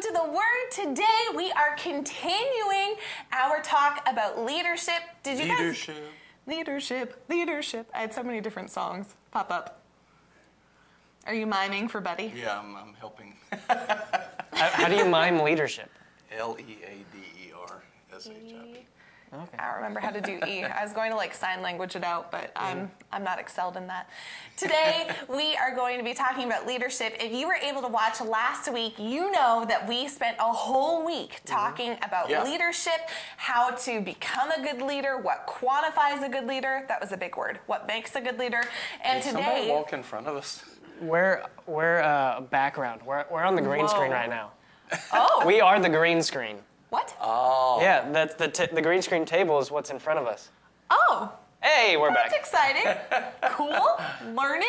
welcome to the Word. Today we are continuing our talk about leadership. Did you Leadership. guys? Leadership, leadership. Leadership. I had so many different songs pop up. Are you miming for Buddy? Yeah, I'm, I'm helping. How, how do you mime leadership? L E A D E R S H I P. Okay. I don't remember how to do E. I was going to like sign language it out, but I'm I'm not excelled in that. Today we are going to be talking about leadership. If you were able to watch last week, you know that we spent a whole week talking about Yeah. leadership, how to become a good leader, what quantifies a good leader. That was a big word. What makes a good leader? And Did somebody walk in front of us? We're we're uh, background. We're we're on the green screen right now. oh, We are the green screen. What? Oh. Yeah, that's the t- the green screen table is what's in front of us. Oh, Hey, we're that's back. exciting. cool, learning,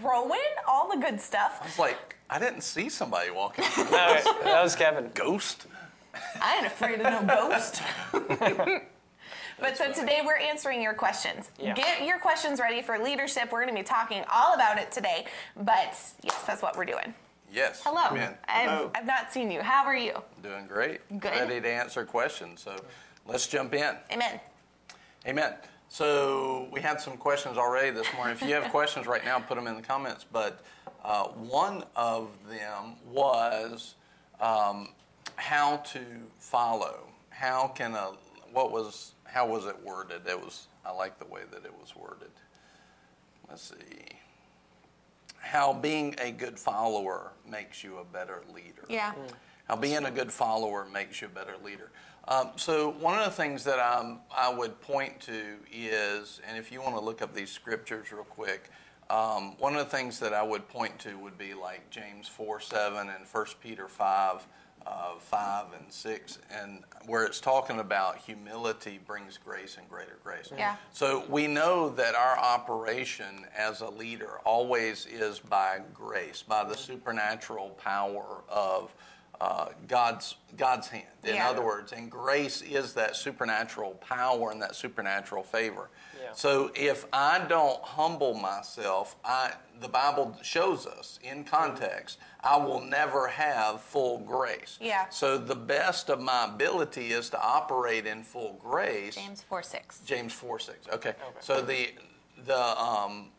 growing, all the good stuff. I was like, I didn't see somebody walking. No, that was Kevin. Ghost? I ain't afraid of no ghost. but so today we're answering your questions. Yeah. Get your questions ready for leadership. We're going to be talking all about it today. But yes, that's what we're doing. Yes. Hello. Amen. I've, Hello. I've not seen you. How are you? Doing great. Good. Ready to answer questions. So let's jump in. Amen. Amen. So we had some questions already this morning. If you have questions right now, put them in the comments. But uh, one of them was um, how to follow. How can a what was how was it worded? It was I like the way that it was worded. Let's see. How being a good follower makes you a better leader. Yeah. How being a good follower makes you a better leader. Um, so one of the things that um, I would point to is, and if you want to look up these scriptures real quick, um, one of the things that I would point to would be like James 4 7 and 1 Peter 5 uh, 5 and 6, and where it's talking about humility brings grace and greater grace. Yeah. So we know that our operation as a leader always is by grace, by the supernatural power of uh, God's God's hand. In Yeah. other words, and grace is that supernatural power and that supernatural favor. Yeah. So if I don't humble myself, I the Bible shows us in context, I will never have full grace. Yeah. So the best of my ability is to operate in full grace. James 4 6. James 4 6. Okay. So the the um,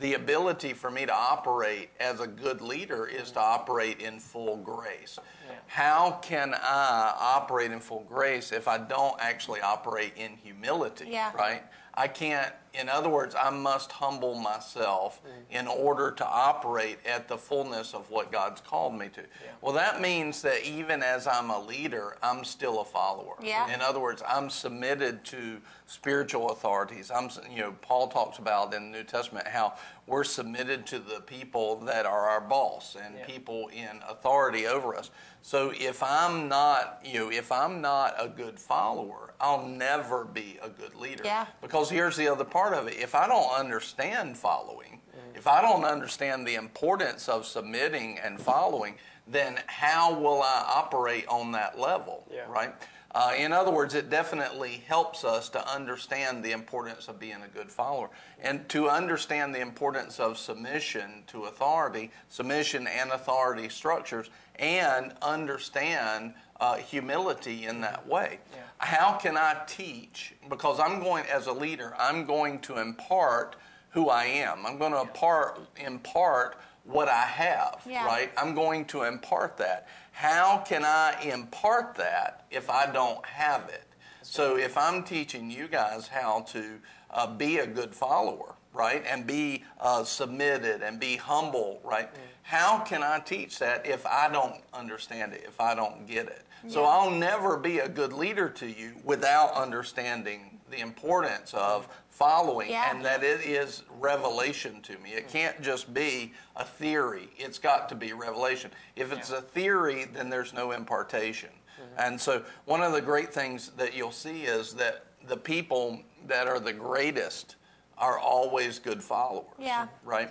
the ability for me to operate as a good leader is to operate in full grace. How can I operate in full grace if I don't actually operate in humility? Yeah. Right? I can't, in other words, I must humble myself mm-hmm. in order to operate at the fullness of what God's called me to. Well, that means that even as I'm a leader, I'm still a follower. Yeah. In other words, I'm submitted to spiritual authorities. I'm, you know, Paul talks about in the New Testament how we're submitted to the people that are our boss and Yeah. people in authority over us. So if I'm not, you know, if I'm not a good follower, I'll never be a good leader. Yeah. Because here's the other part of it. If I don't understand following, mm. if I don't understand the importance of submitting and following, then how will I operate on that level? Yeah. Right? Uh, in other words, it definitely helps us to understand the importance of being a good follower and to understand the importance of submission to authority, submission and authority structures, and understand uh, humility in that way. Yeah. How can I teach? Because I'm going, as a leader, I'm going to impart who I am. I'm going to impart, impart what I have, Yeah. right? I'm going to impart that. How can I impart that if I don't have it? So if I'm teaching you guys how to uh, be a good follower, right, and be uh, submitted and be humble, right, how can I teach that if I don't understand it, if I don't get it? So Yeah. I'll never be a good leader to you without understanding the importance of following Yeah. and that it is revelation to me. It can't just be a theory. It's got to be revelation. If it's a theory, then there's no impartation. Mm-hmm. And so one of the great things that you'll see is that the people that are the greatest are always good followers. Yeah. Right?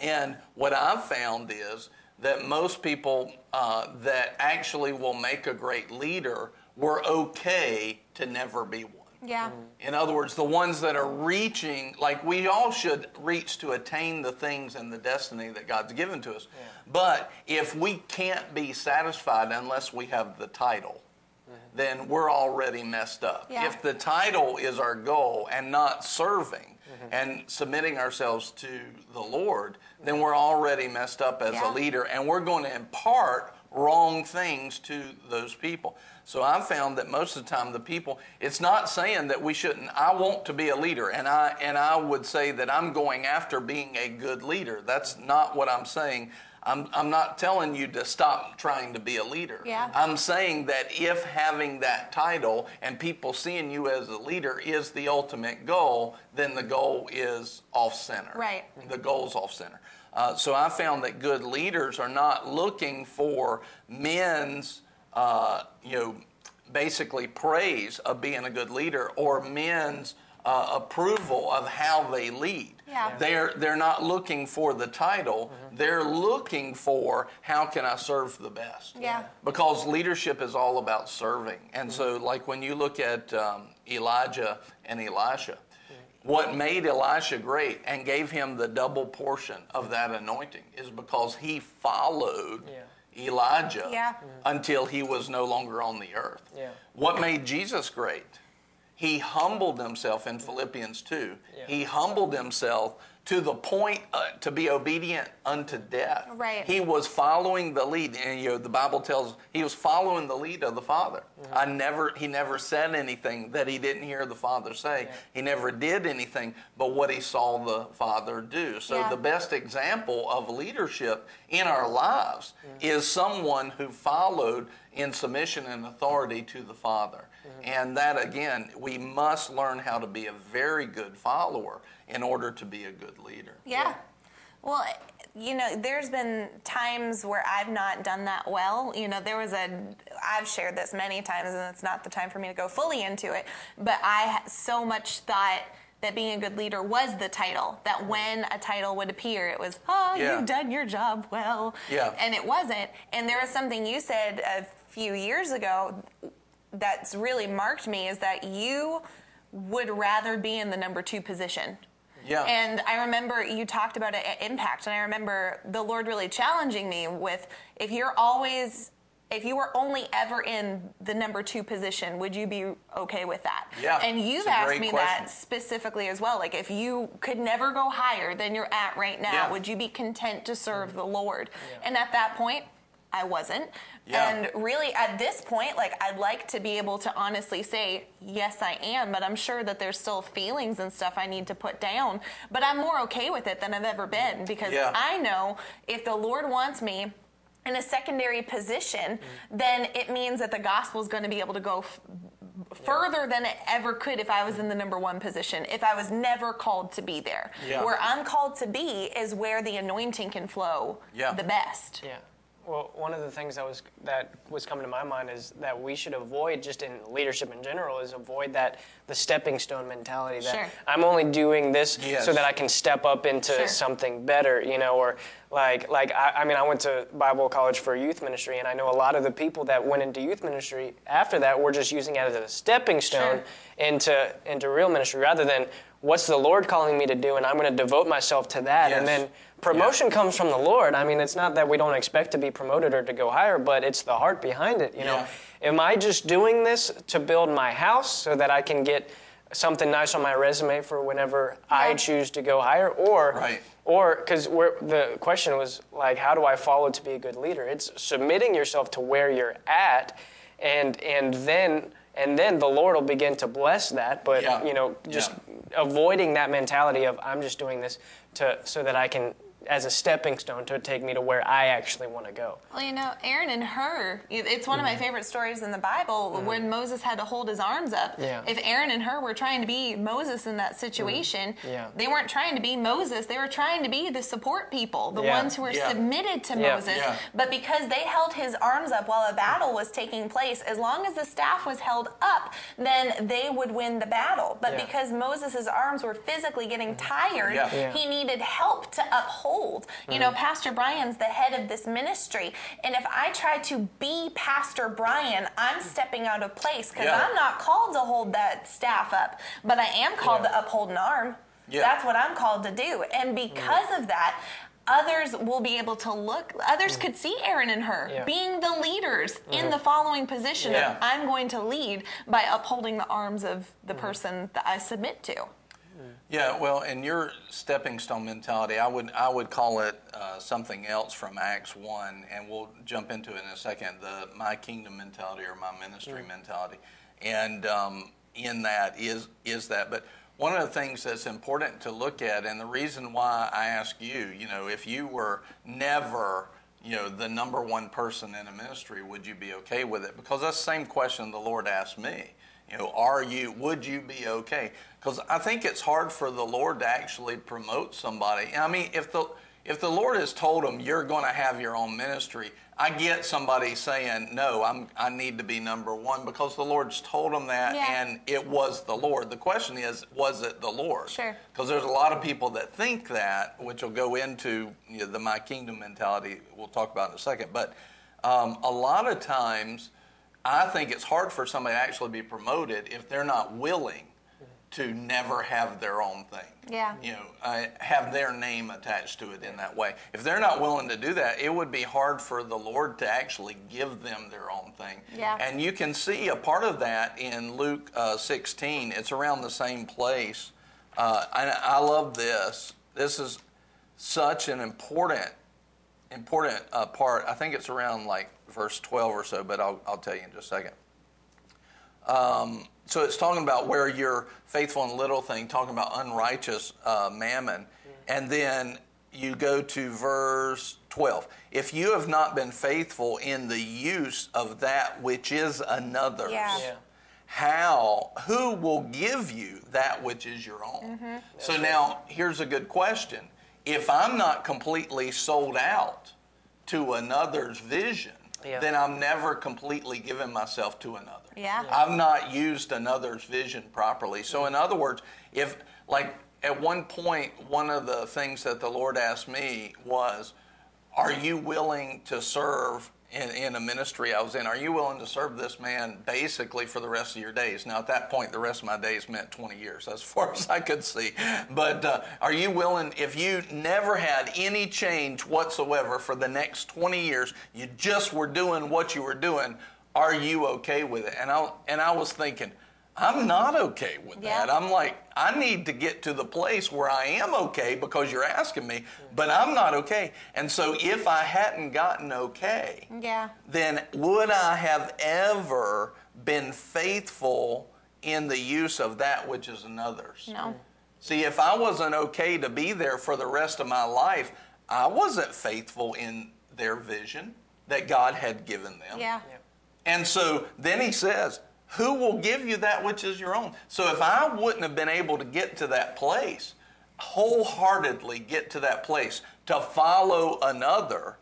And what I've found is that most people uh, that actually will make a great leader were okay to never be one. Yeah. In other words, the ones that are reaching, like we all should reach to attain the things and the destiny that God's given to us. Yeah. But if we can't be satisfied unless we have the title, then we're already messed up. Yeah. If the title is our goal and not serving Mm-hmm. and submitting ourselves to the Lord, then we're already messed up as Yeah. a leader and we're going to impart wrong things to those people. So I've found that most of the time the people it's not saying that we shouldn't I want to be a leader and I and I would say that I'm going after being a good leader. That's not what I'm saying. I'm, I'm not telling you to stop trying to be a leader. Yeah. I'm saying that if having that title and people seeing you as a leader is the ultimate goal, then the goal is off center. Right. The goal's off center. Uh, so I found that good leaders are not looking for men's, uh, you know, basically praise of being a good leader or men's uh, approval of how they lead. Yeah. They're they're not looking for the title. They're looking for how can I serve the best. Yeah. Because leadership is all about serving, and so like when you look at um, Elijah and Elisha, what made Elisha great and gave him the double portion of that anointing is because he followed Elijah Yeah. until he was no longer on the earth. Yeah. What made Jesus great? He humbled himself in Philippians 2. Yeah. He humbled himself to the point uh, to be obedient unto death. Right. He was following the lead, and you know the Bible tells he was following the lead of the Father. Mm-hmm. I never, he never said anything that he didn't hear the Father say. He never did anything but what he saw the Father do. So Yeah. the best example of leadership in our lives Mm-hmm. is someone who followed in submission and authority to the Father. Mm-hmm. And that again, we must learn how to be a very good follower in order to be a good leader. Yeah. Well, you know, there's been times where I've not done that well. You know, there was a, I've shared this many times, and it's not the time for me to go fully into it, but I so much thought that being a good leader was the title. That when a title would appear, it was, oh, Yeah. you've done your job well. Yeah. And it wasn't. And there was something you said a few years ago that's really marked me is that you would rather be in the number two position. Yeah. And I remember you talked about it at Impact, and I remember the Lord really challenging me with if you're always, if you were only ever in the number two position, would you be okay with that? Yeah, And you've asked me question. that specifically as well. Like, if you could never go higher than you're at right now, Yeah. would you be content to serve the Lord? And at that point, I wasn't. Yeah. And really, at this point, like, I'd like to be able to honestly say, yes, I am, but I'm sure that there's still feelings and stuff I need to put down. But I'm more okay with it than I've ever been because Yeah. I know if the Lord wants me in a secondary position, mm. then it means that the gospel is going to be able to go f- further than it ever could if I was in the number one position, if I was never called to be there. Yeah. Where I'm called to be is where the anointing can flow Yeah. the best. Yeah. Well, one of the things that was that was coming to my mind is that we should avoid just in leadership in general is avoid that the stepping stone mentality that Sure. I'm only doing this Yes. so that I can step up into Sure. something better, you know, or like like I, I mean I went to Bible college for youth ministry and I know a lot of the people that went into youth ministry after that were just using it as a stepping stone Sure. into into real ministry rather than what's the Lord calling me to do and I'm going to devote myself to that and then promotion comes from the Lord. I mean, it's not that we don't expect to be promoted or to go higher, but it's the heart behind it. You know, am I just doing this to build my house so that I can get something nice on my resume for whenever I choose to go higher, or Right. or because the question was like, how do I follow to be a good leader? It's submitting yourself to where you're at, and and then. And then the Lord will begin to bless that, but Yeah. you know, just Yeah. avoiding that mentality of I'm just doing this to so that I can as a stepping stone to take me to where I actually want to go. Well, you know, Aaron and Hur, it's one of Mm-hmm. my favorite stories in the Bible when Moses had to hold his arms up. Yeah. If Aaron and Hur were trying to be Moses in that situation, Mm-hmm. Yeah. they weren't trying to be Moses. They were trying to be the support people, the Yeah. ones who were submitted to. Moses. Yeah. But because they held his arms up while a battle was taking place, as long as the staff was held up, then they would win the battle. But because Moses' arms were physically getting tired, he needed help to uphold You know, Pastor Brian's the head of this ministry. And if I try to be Pastor Brian, I'm stepping out of place because Yeah. I'm not called to hold that staff up, but I am called Yeah. to uphold an arm. Yeah. That's what I'm called to do. And mm. because of that, others will be able to look others mm. could see Aaron and Hur Yeah. being the leaders in mm-hmm. the following position Yeah. I'm going to lead by upholding the arms of the mm. person that I submit to. Yeah, well, in your stepping stone mentality, I would I would call it uh, something else from Acts one, and we'll jump into it in a second. The my kingdom mentality or my ministry mentality, and um, in that is is that. But one of the things that's important to look at, and the reason why I ask you, you know, if you were never you know the number one person in a ministry, would you be okay with it? Because that's the same question the Lord asked me. You know, are you, would you be okay? Because I think it's hard for the Lord to actually promote somebody. I mean, if the, if the Lord has told them you're going to have your own ministry, I get somebody saying, no, I'm, I need to be number one because the Lord's told them that Yeah. and it was the Lord. The question is, was it the Lord? Sure. Because there's a lot of people that think that, which will go into you know, the my kingdom mentality we'll talk about in a second. But um, a lot of times, I think it's hard for somebody to actually be promoted if they're not willing to never have their own thing. Yeah. You know, uh, have their name attached to it in that way. If they're not willing to do that, it would be hard for the Lord to actually give them their own thing. Yeah. And you can see a part of that in Luke uh, 16. It's around the same place. Uh, I, I love this. This is such an important, important uh, part. I think it's around like verse 12 or so, but I'll, I'll tell you in just a second. Um, so it's talking about where you're faithful in little thing, talking about unrighteous uh, mammon. And then you go to verse 12. If you have not been faithful in the use of that which is another's, Yeah. Yeah. how, who will give you that which is your own? So now here's a good question. If I'm not completely sold out to another's vision, Yeah. then I'm never completely giving myself to another. Yeah. I've not used another's vision properly. So, in other words, if, like, at one point, one of the things that the Lord asked me was, Are you willing to serve in, in a ministry I was in? Are you willing to serve this man basically for the rest of your days? Now, at that point, the rest of my days meant 20 years, as far as I could see. But uh, are you willing, if you never had any change whatsoever for the next 20 years, you just were doing what you were doing, are you okay with it? And I, and I was thinking, I'm not okay with Yeah. that. I'm like, I need to get to the place where I am okay because you're asking me, but I'm not okay. And so if I hadn't gotten okay, Yeah. then would I have ever been faithful in the use of that which is another's? No. See, if I wasn't okay to be there for the rest of my life, I wasn't faithful in their vision that God had given them. Yeah. And so then he says, Who will give you that which is your own? So if I wouldn't have been able to get to that place, wholeheartedly get to that place to follow another,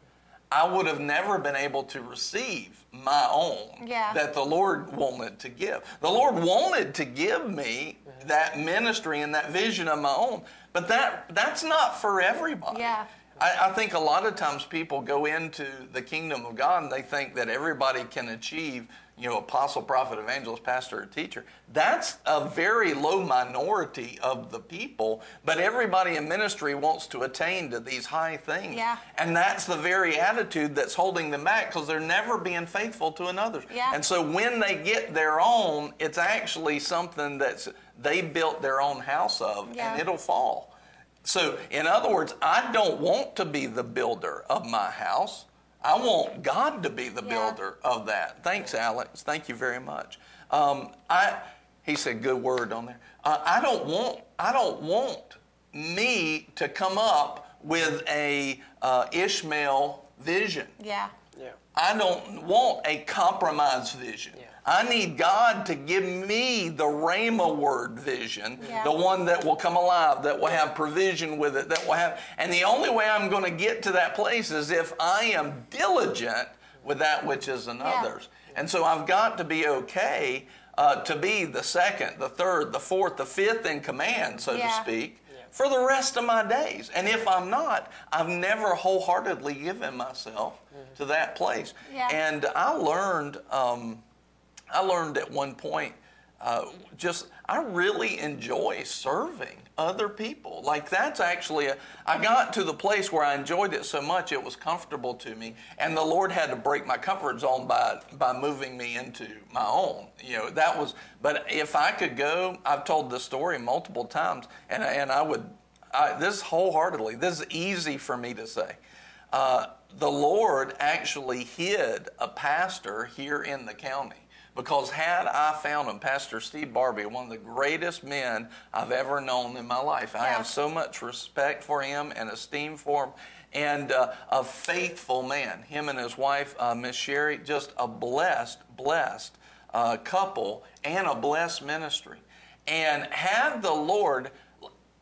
I would have never been able to receive my own Yeah. that the Lord wanted to give. The Lord wanted to give me mm-hmm. that ministry and that vision of my own, but that that's not for everybody. Yeah. I, I think a lot of times people go into the kingdom of God and they think that everybody can achieve, you know, apostle, prophet, evangelist, pastor, or teacher. That's a very low minority of the people, but everybody in ministry wants to attain to these high things. Yeah. And that's the very attitude that's holding them back because they're never being faithful to another. Yeah. And so when they get their own, it's actually something that's they built their own house of Yeah. and it'll fall. So, in other words, I don't want to be the builder of my house. I want God to be the Yeah. builder of that. Thanks, Alex. Thank you very much. Um, I, he said, good word on there. Uh, I don't want. I don't want me to come up with a uh, Ishmael vision. Yeah. Yeah. I don't want a compromise vision. Yeah. I need God to give me the Rhema word vision, Yeah. the one that will come alive, that will have provision with it, that will have. And the only way I'm going to get to that place is if I am diligent with that which is another's. And so I've got to be okay uh, to be the second, the third, the fourth, the fifth in command, so Yeah. to speak. for the rest of my days. And if I'm not, I've never wholeheartedly given myself to that place. Yeah. And I learned, um, I learned at one point, uh, just I really enjoy serving other people. Like that's actually, a, I got to the place where I enjoyed it so much it was comfortable to me, and the Lord had to break my comfort zone by by moving me into my own. You know that was. But if I could go, I've told this story multiple times, and and I would. I, this wholeheartedly. This is easy for me to say. Uh, the Lord actually hid a pastor here in the county because had I found him, Pastor Steve Barbie, one of the greatest men I've ever known in my life. I have so much respect for him and esteem for him. And uh, a faithful man. Him and his wife, uh, Miss Sherry, just a blessed, blessed uh, couple and a blessed ministry. And had the Lord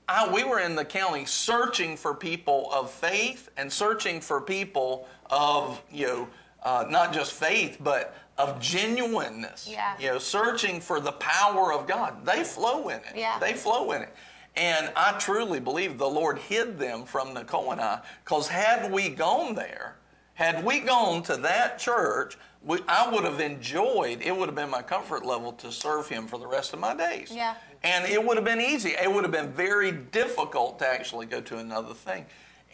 I, we were in the county searching for people of faith and searching for people of you know uh, not just faith but of genuineness. Yeah. You know, searching for the power of God. They flow in it. Yeah. They flow in it. And I truly believe the Lord hid them from Nicole and I, because had we gone there, had we gone to that church, we, I would have enjoyed, it would have been my comfort level to serve Him for the rest of my days. Yeah. And it would have been easy. It would have been very difficult to actually go to another thing.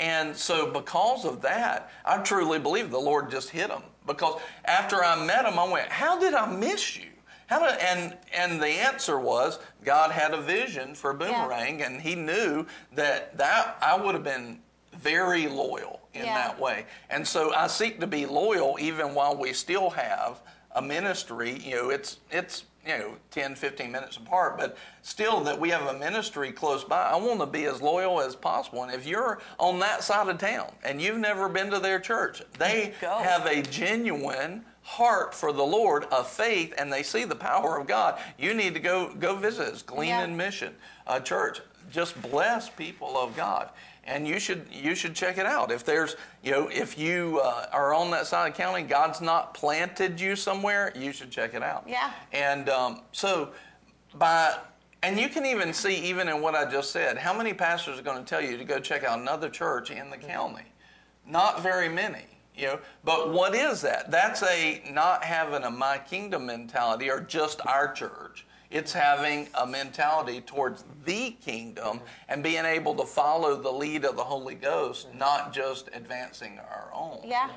And so, because of that, I truly believe the Lord just hit him. Because after I met him, I went, How did I miss you? How did, and, and the answer was God had a vision for Boomerang, yeah. and He knew that, that I would have been very loyal in yeah. that way. And so I seek to be loyal even while we still have a ministry. You know, it's, it's you know 10 15 minutes apart but still that we have a ministry close by i want to be as loyal as possible. And if you're on that side of town and you've never been to their church they have a genuine heart for the lord of faith and they see the power of god. You need to go go visit it's glean Yeah. and mission uh, church. Just bless people of god and you should you should check it out. If there's you know if you uh, are on that side of the county, God's not planted you somewhere, you should check it out. Yeah. And um, so by and you can even see even in what I just said, how many pastors are going to tell you to go check out another church in the county? Not very many. You know, but what is that? That's a not having a my kingdom mentality or just our church. It's having a mentality towards the kingdom and being able to follow the lead of the Holy Ghost, not just advancing our own. Yeah.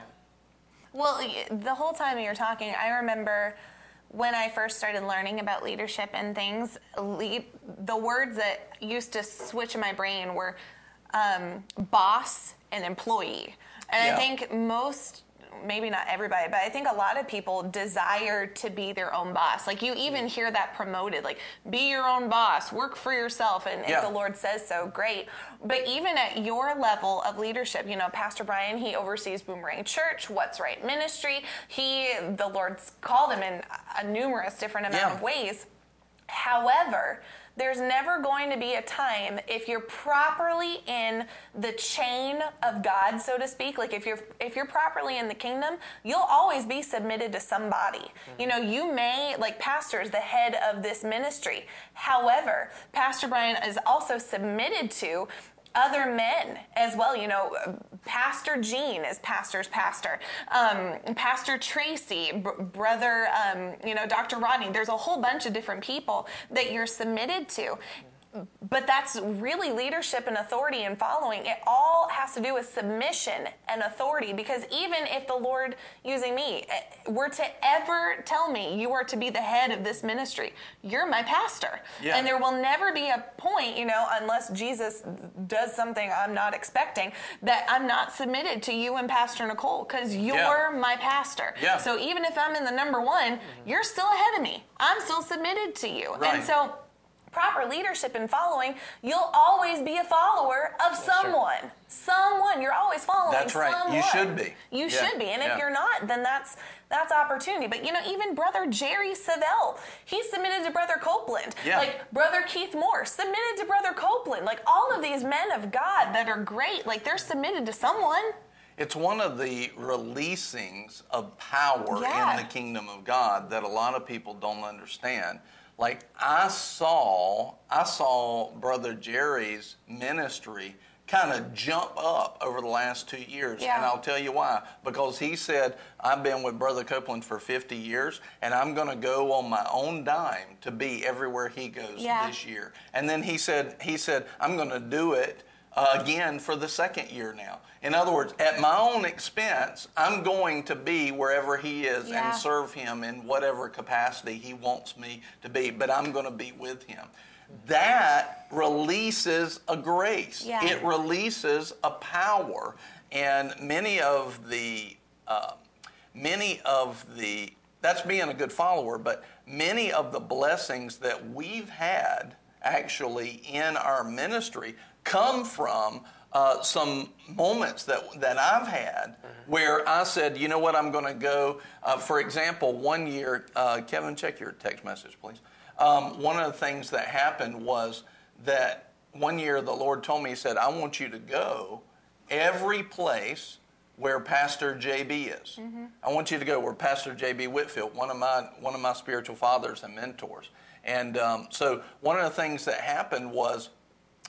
Well, the whole time you're talking, I remember when I first started learning about leadership and things, lead, the words that used to switch in my brain were um, boss and employee. And Yeah. I think most, maybe not everybody, but I think a lot of people desire to be their own boss. Like you even hear that promoted, like be your own boss, work for yourself, and Yeah. if the Lord says so, great. But even at your level of leadership, you know, Pastor Brian, he oversees Boomerang Church, What's Right Ministry. He, the Lord's called him in a numerous different amount Yeah. of ways. However, there's never going to be a time if you're properly in the chain of God, so to speak. Like if you're if you're properly in the kingdom, you'll always be submitted to somebody. Mm-hmm. You know, you may like pastor is the head of this ministry. However, Pastor Brian is also submitted to other men as well. You know, Pastor Gene is pastor's pastor. Um, pastor Tracy, br- brother, um, you know, Dr. Rodney. There's a whole bunch of different people that you're submitted to. But that's really leadership and authority and following. It all has to do with submission and authority because even if the Lord using me eh, were to ever tell me you are to be the head of this ministry, you're my pastor. Yeah. And there will never be a point, you know, unless Jesus does something I'm not expecting, that I'm not submitted to you and Pastor Nicole because you're Yeah. my pastor. Yeah. So even if I'm in the number one, you're still ahead of me. I'm still submitted to you. Right. And so proper leadership and following, you'll always be a follower of someone. Someone. You're always following That's right. You should be. You Yeah. should be. And if Yeah. you're not, then that's that's opportunity. But you know, even brother Jerry Savelle, he submitted to brother Copeland. Yeah. Like brother Keith Moore, submitted to brother Copeland. Like all of these men of God that are great, like they're submitted to someone. It's one of the releasings of power Yeah. in the kingdom of God that a lot of people don't understand. Like I saw, I saw Brother Jerry's ministry kind of jump up over the last two years. Yeah. And I'll tell you why. Because he said, I've been with Brother Copeland for 50 years, and I'm going to go on my own dime to be everywhere he goes Yeah. this year. And then he said, he said, I'm going to do it uh, again for the second year now. In other words, at my own expense, I'm going to be wherever he is Yeah. and serve him in whatever capacity he wants me to be, but I'm going to be with him. That releases a grace. Yeah. It releases a power, and many of the uh, many of the that's being a good follower, but many of the blessings that we've had actually in our ministry come from uh, some moments that that I've had where I said, you know what, I'm going to go. Uh, for example, one year, uh, Kevin, check your text message, please. Um, one of the things that happened was that one year the Lord told me, He said, I want you to go every place where Pastor JB is. I want you to go where Pastor JB Whitfield, one of my one of my spiritual fathers and mentors. And um, so one of the things that happened was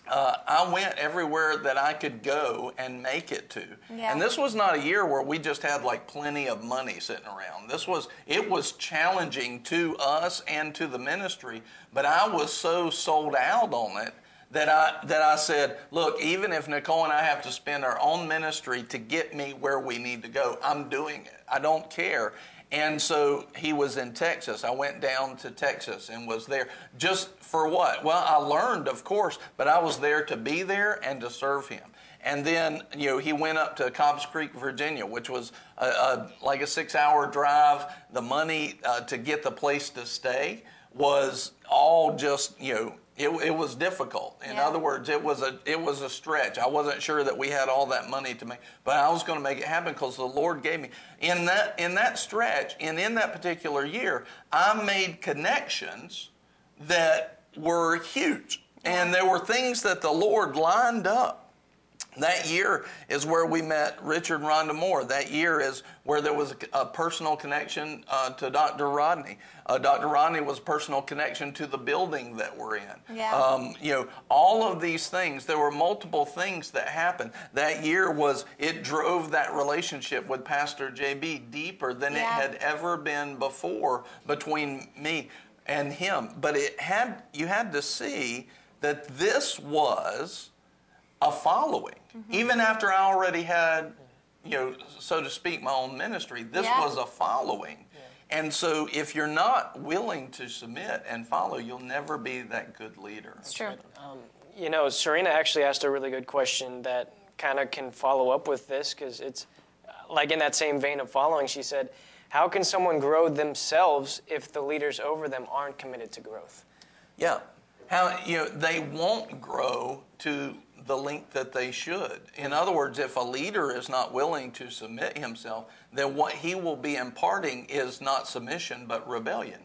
uh, I went everywhere that I could go and make it to. Yeah. And this was not a year where we just had like plenty of money sitting around. This was it was challenging to us and to the ministry, but I was so sold out on it that I that I said, look, even if Nicole and I have to spend our own ministry to get me where we need to go, I'm doing it. I don't care. And so he was in Texas. I went down to Texas and was there just for what? Well, I learned, of course, but I was there to be there and to serve him. And then, you know, he went up to Cobbs Creek, Virginia, which was a, a, like a six hour drive. The money uh, to get the place to stay was all just, you know, it, it was difficult. In Yeah. other words, it was a it was a stretch. I wasn't sure that we had all that money to make, but I was going to make it happen because the Lord gave me in that in that stretch and in that particular year. I made connections that were huge, and there were things that the Lord lined up. That year is where we met Richard and Rhonda Moore. That year is where there was a, personal connection uh, to Dr. Rodney. Uh, Dr. Rodney was a personal connection to the building that we're in. Yeah. Um, you know, all of these things, there were multiple things that happened. That year was, it drove that relationship with Pastor JB deeper than it had ever been before between me and him. But it had, you had to see that this was a following. Mm-hmm. Even after I already had, you know, so to speak, my own ministry, this Yeah. was a following. And so if you're not willing to submit and follow, you'll never be that good leader. It's true. You know, Serena actually asked a really good question that kind of can follow up with this because it's uh, like in that same vein of following. She said, How can someone grow themselves if the leaders over them aren't committed to growth? Yeah. How you know they won't grow to the length that they should. In other words, if a leader is not willing to submit himself, then what he will be imparting is not submission but rebellion.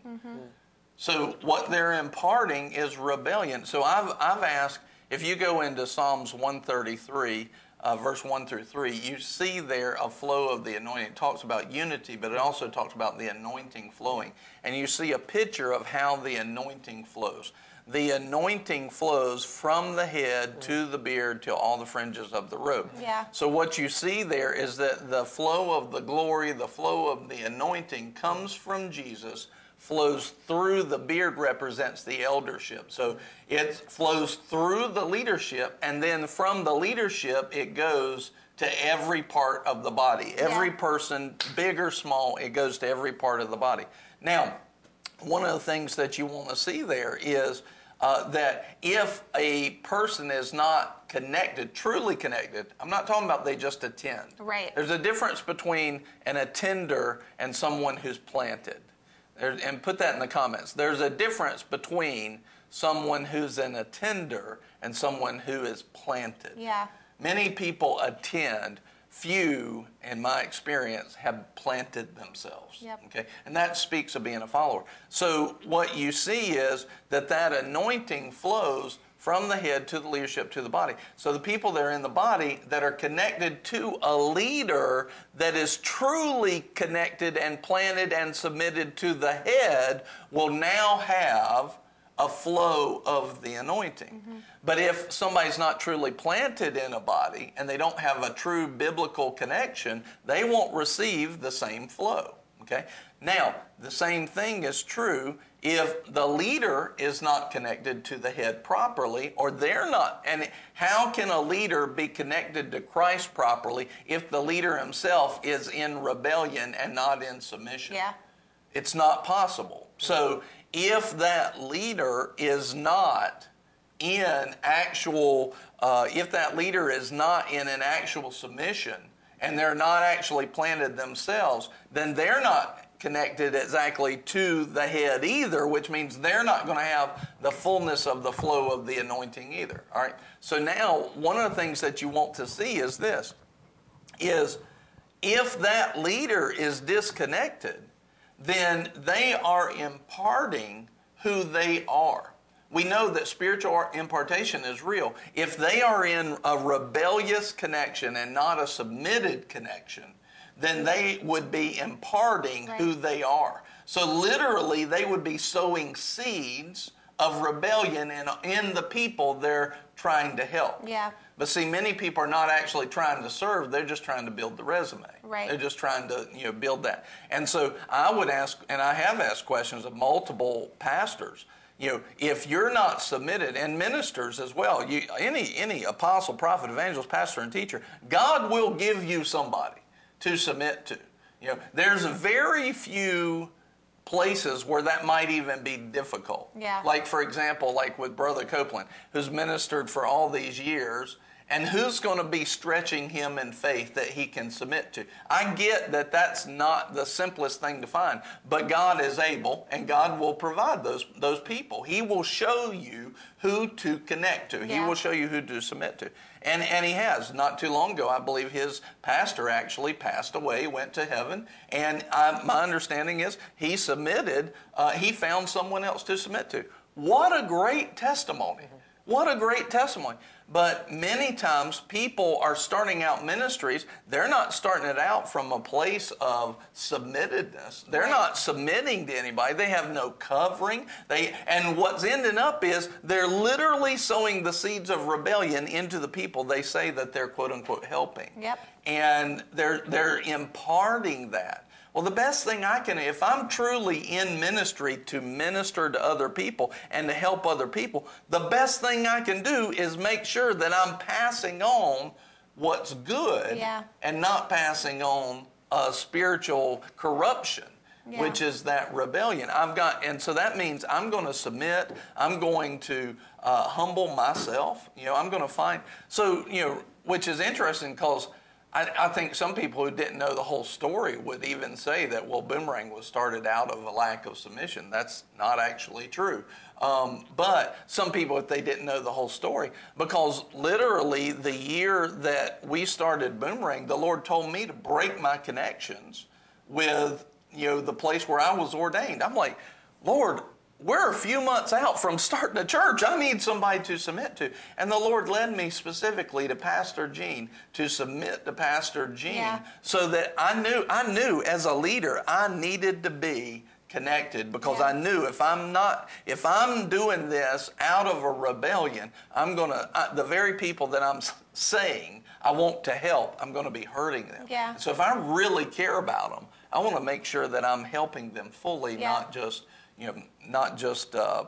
So what they're imparting is rebellion. So I've I've asked if you go into Psalms 133 uh, verse 1 through 3, you see there a flow of the anointing. It talks about unity, but it also talks about the anointing flowing. And you see a picture of how the anointing flows. The anointing flows from the head to the beard to all the fringes of the robe. Yeah. So what you see there is that the flow of the glory, the flow of the anointing comes from Jesus, flows through the beard represents the eldership. So it flows through the leadership and then from the leadership it goes to every part of the body. Every Yeah. person, big or small, it goes to every part of the body. Now, one of the things that you want to see there is uh, that if a person is not connected, truly connected, I'm not talking about they just attend. Right. There's a difference between an attender and someone who's planted. There, and put that in the comments. There's a difference between someone who's an attender and someone who is planted. Yeah. Many people attend. Few, in my experience, have planted themselves. Yep. Okay, and that speaks of being a follower. So what you see is that that anointing flows from the head to the leadership to the body. So the people that are in the body that are connected to a leader that is truly connected and planted and submitted to the head will now have a flow of the anointing. Mm-hmm. But if somebody's not truly planted in a body and they don't have a true biblical connection, they won't receive the same flow. Okay? Now, the same thing is true if the leader is not connected to the head properly or they're not. And how can a leader be connected to Christ properly if the leader himself is in rebellion and not in submission? Yeah. It's not possible. So if that leader is not in actual, uh, if that leader is not in an actual submission and they're not actually planted themselves, then they're not connected exactly to the head either, which means they're not going to have the fullness of the flow of the anointing either. All right. So now one of the things that you want to see is this is if that leader is disconnected, then they are imparting who they are. We know that spiritual impartation is real. If they are in a rebellious connection and not a submitted connection, then they would be imparting right. who they are. So literally, they would be sowing seeds of rebellion in, in the people they're trying to help. Yeah. But see, many people are not actually trying to serve; they're just trying to build the resume. Right. They're just trying to you know build that. And so I would ask, and I have asked questions of multiple pastors. You know, if you're not submitted, and ministers as well, you, any any apostle, prophet, evangelist, pastor, and teacher, God will give you somebody to submit to. You know, there's very few places where that might even be difficult. Yeah. Like for example, like with Brother Copeland, who's ministered for all these years, and who's going to be stretching him in faith that he can submit to? I get that that's not the simplest thing to find, but God is able and God will provide those, those people. He will show you who to connect to, yeah. He will show you who to submit to. And, and he has. Not too long ago, I believe his pastor actually passed away, went to heaven, and I, my understanding is he submitted, uh, he found someone else to submit to. What a great testimony! What a great testimony. But many times people are starting out ministries, they're not starting it out from a place of submittedness. They're not submitting to anybody. They have no covering. They and what's ending up is they're literally sowing the seeds of rebellion into the people they say that they're quote unquote helping. Yep. And they're they're imparting that. Well, the best thing I can, if I'm truly in ministry to minister to other people and to help other people, the best thing I can do is make sure that I'm passing on what's good yeah. and not passing on a spiritual corruption. Yeah. Which is that rebellion. I've got, and so that means I'm going to submit. I'm going to uh, humble myself. You know, I'm going to find. So you know, which is interesting because I, I, think some people who didn't know the whole story would even say that, well, Boomerang was started out of a lack of submission. That's not actually true. Um, but some people, if they didn't know the whole story, because literally the year that we started Boomerang, the Lord told me to break my connections with you know the place where I was ordained. I'm like, Lord, we're a few months out from starting a church. I need somebody to submit to. And the Lord led me specifically to Pastor Gene to submit to Pastor Gene yeah. so that I knew I knew as a leader I needed to be connected because yeah. I knew if I'm not if I'm doing this out of a rebellion, I'm going to the very people that I'm saying I want to help, I'm going to be hurting them. Yeah. So if I really care about them, I want to make sure that I'm helping them fully, yeah. not just you know, not just uh,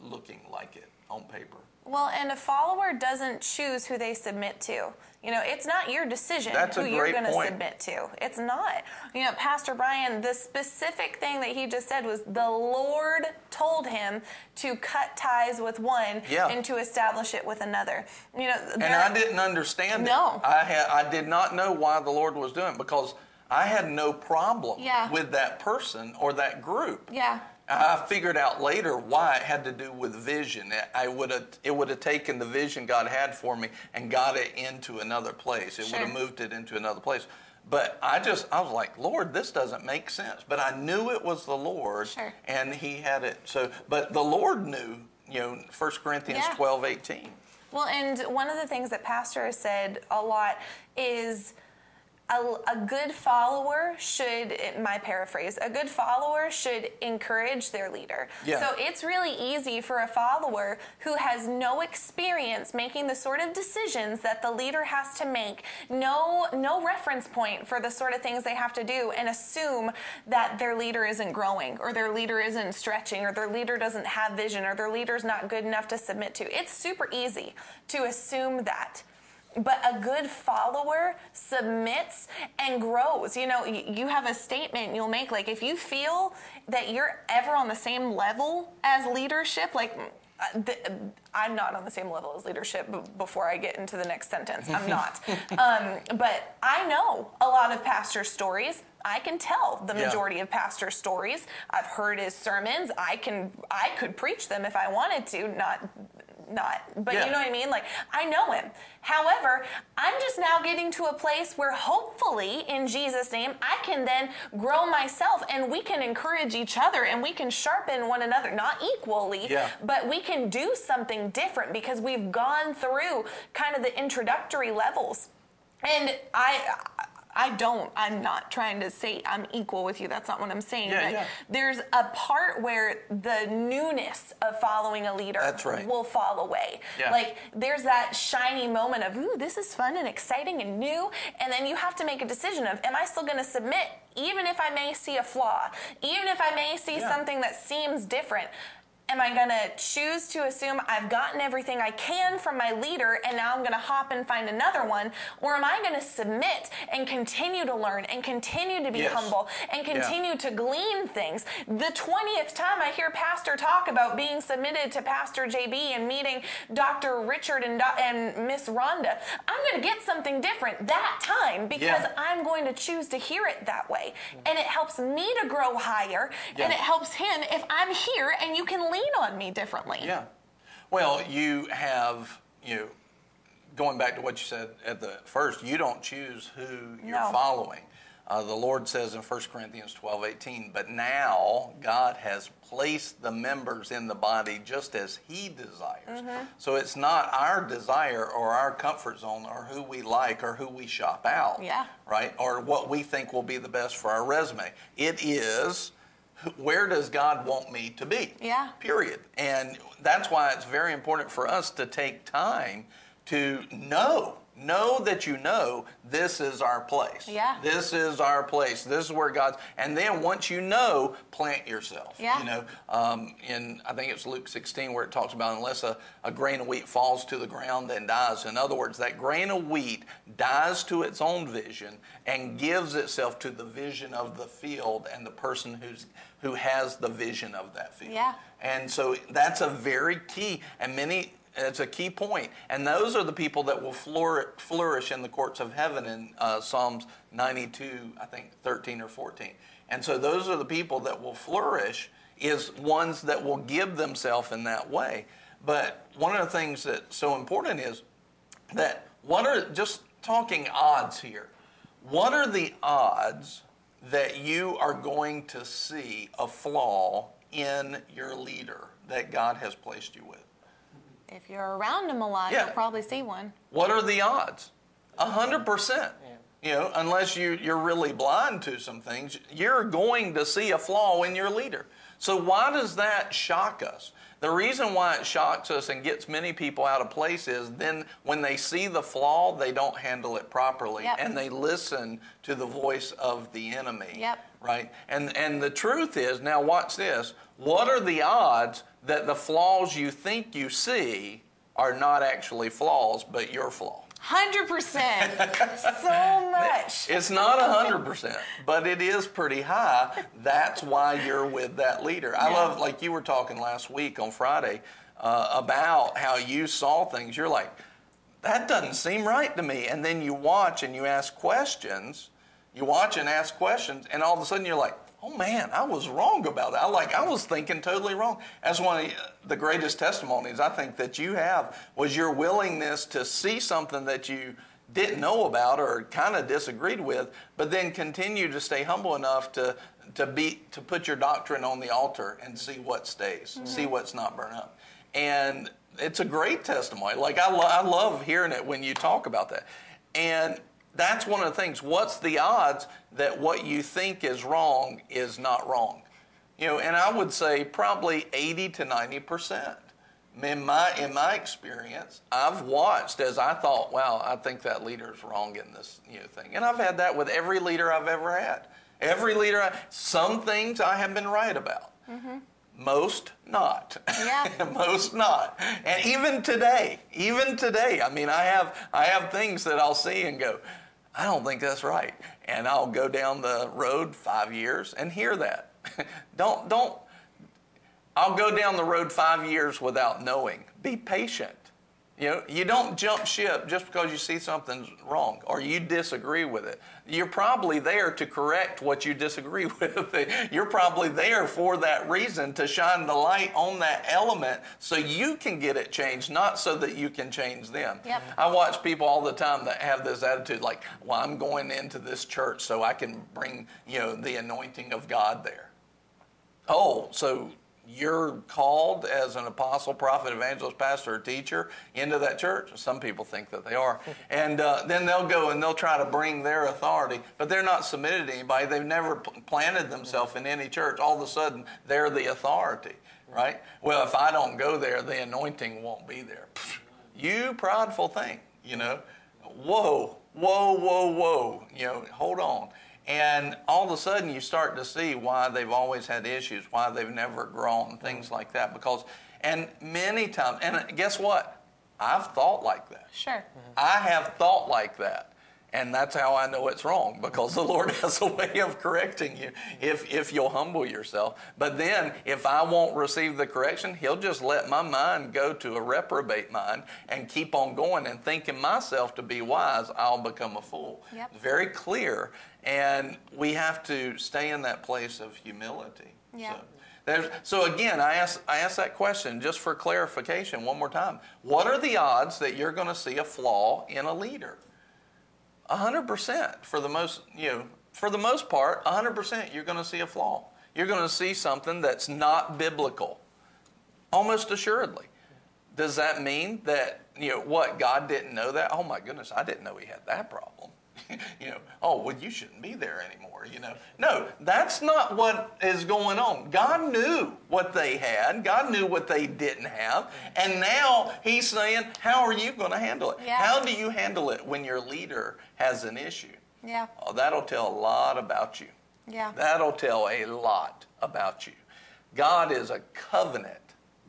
looking like it on paper. Well, and a follower doesn't choose who they submit to. You know, it's not your decision That's who you're going to submit to. It's not. You know, Pastor Brian, the specific thing that he just said was the Lord told him to cut ties with one yeah. and to establish it with another. You know, and I didn't understand no. it. I had I did not know why the Lord was doing it because I had no problem yeah. with that person or that group. Yeah. I figured out later why it had to do with vision. I would have it would have taken the vision God had for me and got it into another place. It sure. would have moved it into another place. But I just I was like, Lord, this doesn't make sense. But I knew it was the Lord, sure. and He had it. So, but the Lord knew you know, 1 Corinthians Yeah. 12, 18. Well, and one of the things that Pastor has said a lot is a, a good follower should, my paraphrase, a good follower should encourage their leader. Yeah. So it's really easy for a follower who has no experience making the sort of decisions that the leader has to make, no no reference point for the sort of things they have to do, and assume that their leader isn't growing, or their leader isn't stretching, or their leader doesn't have vision, or their leader's not good enough to submit to. It's super easy to assume that. But a good follower submits and grows. You know, you have a statement you'll make. Like, if you feel that you're ever on the same level as leadership, like, uh, I'm not on the same level as leadership before I get into the next sentence. I'm not. um, but I know a lot of pastor stories. I can tell the Yeah. majority of pastor stories. I've heard his sermons. I can I could preach them if I wanted to, not not but Yeah. you know what I mean? Like I know him. However, I'm just now getting to a place where hopefully in Jesus name I can then grow myself and we can encourage each other and we can sharpen one another not equally, Yeah. but we can do something different because we've gone through kind of the introductory levels. And I I don't. I'm not trying to say I'm equal with you. That's not what I'm saying. Yeah, but yeah. there's a part where the newness of following a leader That's right. will fall away. Yeah. Like there's that shiny moment of, ooh, this is fun and exciting and new. And then you have to make a decision of, am I still going to submit, even if I may see a flaw, even if I may see something that seems different? Am I going to choose to assume I've gotten everything I can from my leader and now I'm going to hop and find another one? Or am I going to submit and continue to learn and continue to be Yes. humble and Yeah. continue to glean things? The 20th time I hear Pastor talk about being submitted to Pastor JB and meeting Dr. Richard and, Do- and Miss Rhonda, I'm going to get something different that time because Yeah. I'm going to choose to hear it that way. And it helps me to grow higher Yeah. and it helps him if I'm here and you can lean on me differently. Yeah. Well, you have, you know, going back to what you said at the first, you don't choose who you're No. following. Uh, the Lord says in 1 Corinthians 12, 18, but now God has placed the members in the body just as He desires. Mm-hmm. So it's not our desire or our comfort zone or who we like or who we shop out. Yeah. Right? Or what we think will be the best for our resume. It is where does God want me to be? Yeah. period. And that's why it's very important for us to take time to know. Know that you know this is our place. Yeah. This is our place. This is where God's. And then once you know, plant yourself. Yeah. You know, um, in I think it's Luke 16 where it talks about unless a, a grain of wheat falls to the ground and dies. In other words, that grain of wheat dies to its own vision and gives itself to the vision of the field and the person who's who has the vision of that field. Yeah. And so that's a very key, and many, it's a key point. And those are the people that will flourish in the courts of heaven in uh, Psalms 92, I think 13 or 14. And so those are the people that will flourish, is ones that will give themselves in that way. But one of the things that's so important is that what are, just talking odds here, what are the odds that you are going to see a flaw in your leader that God has placed you with? If you're around them a lot, Yeah. you'll probably see one. What are the odds? A hundred percent. You know, unless you, you're really blind to some things, you're going to see a flaw in your leader. So why does that shock us? The reason why it shocks us and gets many people out of place is then when they see the flaw, they don't handle it properly Yep. and they listen to the voice of the enemy. Yep. Right? And and the truth is, now watch this. What are the odds that the flaws you think you see are not actually flaws, but your flaw? 100%. so much. It's not hundred percent, but it is pretty high. That's why you're with that leader. I Yeah. love, like you were talking last week on Friday uh, about how you saw things. You're like, that doesn't seem right to me. And then you watch and you ask questions. You watch and ask questions, and all of a sudden you're like, oh man, I was wrong about that. I like I was thinking totally wrong. That's one of the greatest testimonies I think that you have was your willingness to see something that you didn't know about or kind of disagreed with, but then continue to stay humble enough to to be to put your doctrine on the altar and see what stays, mm-hmm. see what's not burned up. And it's a great testimony. Like, I, lo- I love hearing it when you talk about that. And that's one of the things. What's the odds that what you think is wrong is not wrong? You know, and I would say probably 80 to 90 percent. In my in my experience, I've watched as I thought, wow, I think that leader's wrong in this you know thing, and I've had that with every leader I've ever had. Every leader, I, some things I have been right about. Mm-hmm. Most not. Yeah. Most not. And even today, even today, I mean, I have I have things that I'll see and go, I don't think that's right, and I'll go down the road five years and hear that. don't don't I'll go down the road five years without knowing. Be patient. You know, you don't jump ship just because you see something's wrong or you disagree with it. You're probably there to correct what you disagree with. You're probably there for that reason to shine the light on that element so you can get it changed, not so that you can change them. Yep. I watch people all the time that have this attitude like, well, I'm going into this church so I can bring, you know, the anointing of God there. Oh, so you're called as an apostle, prophet, evangelist, pastor, or teacher into that church. Some people think that they are. And uh, then they'll go and they'll try to bring their authority, but they're not submitted to anybody. They've never planted themselves in any church. All of a sudden, they're the authority, right? Well, if I don't go there, the anointing won't be there. You prideful thing, you know. Whoa, whoa, whoa, whoa. You know, hold on. And all of a sudden, you start to see why they've always had issues, why they've never grown, things like that. Because, and many times, and guess what? I've thought like that. Sure. Mm-hmm. I have thought like that. And that's how I know it's wrong because the Lord has a way of correcting you if, if you'll humble yourself. But then, if I won't receive the correction, He'll just let my mind go to a reprobate mind and keep on going and thinking myself to be wise, I'll become a fool. Yep. Very clear. And we have to stay in that place of humility. Yeah. So, there's, so again, I ask, I ask that question just for clarification one more time. What are the odds that you're going to see a flaw in a leader? hundred percent for the most you know for the most part, hundred percent you're going to see a flaw. You're going to see something that's not biblical, almost assuredly. Does that mean that you know what God didn't know that? Oh my goodness, I didn't know He had that problem. you know, oh well, you shouldn't be there anymore. You know, no, that's not what is going on. God knew what they had. God knew what they didn't have, and now He's saying, how are you going to handle it? Yeah. How do you handle it when your leader has an issue? Yeah. Oh, that'll tell a lot about you. Yeah. That'll tell a lot about you. God is a covenant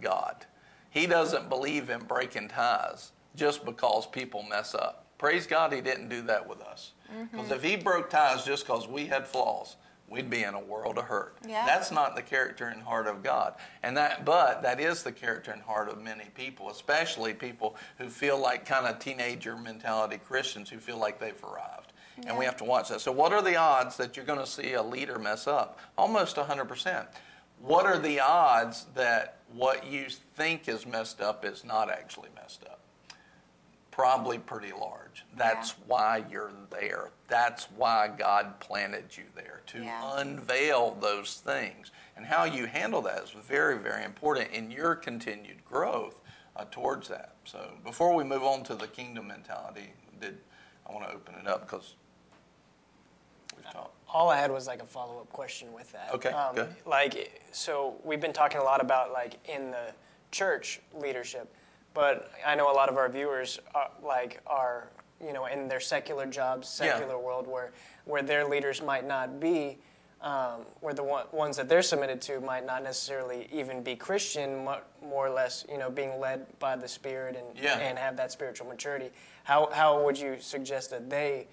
God. He doesn't believe in breaking ties just because people mess up. Praise God, He didn't do that with us. Mm-hmm. Because if He broke ties just because we had flaws, we'd be in a world of hurt. Yeah. That's not the character and heart of God. And that but that is the character and heart of many people, especially people who feel like kind of teenager mentality Christians who feel like they've arrived. And we have to watch that. So what are the odds that you're going to see a leader mess up? Almost 100%. What are the odds that what you think is messed up is not actually messed up? Probably pretty large. That's why you're there. That's why God planted you there to Yeah. unveil those things. And how you handle that is very, very important in your continued growth uh, towards that. So before we move on to the kingdom mentality, did I want to open it up because we've talked. all I had was like a follow up question with that. Okay, Um, good. Like, so we've been talking a lot about like in the church leadership, but I know a lot of our viewers are, like are you know in their secular jobs, Yeah. secular world where where their leaders might not be. Um, where the one, ones that they're submitted to might not necessarily even be Christian, more or less, you know, being led by the Spirit and Yeah. and have that spiritual maturity. How how would you suggest that they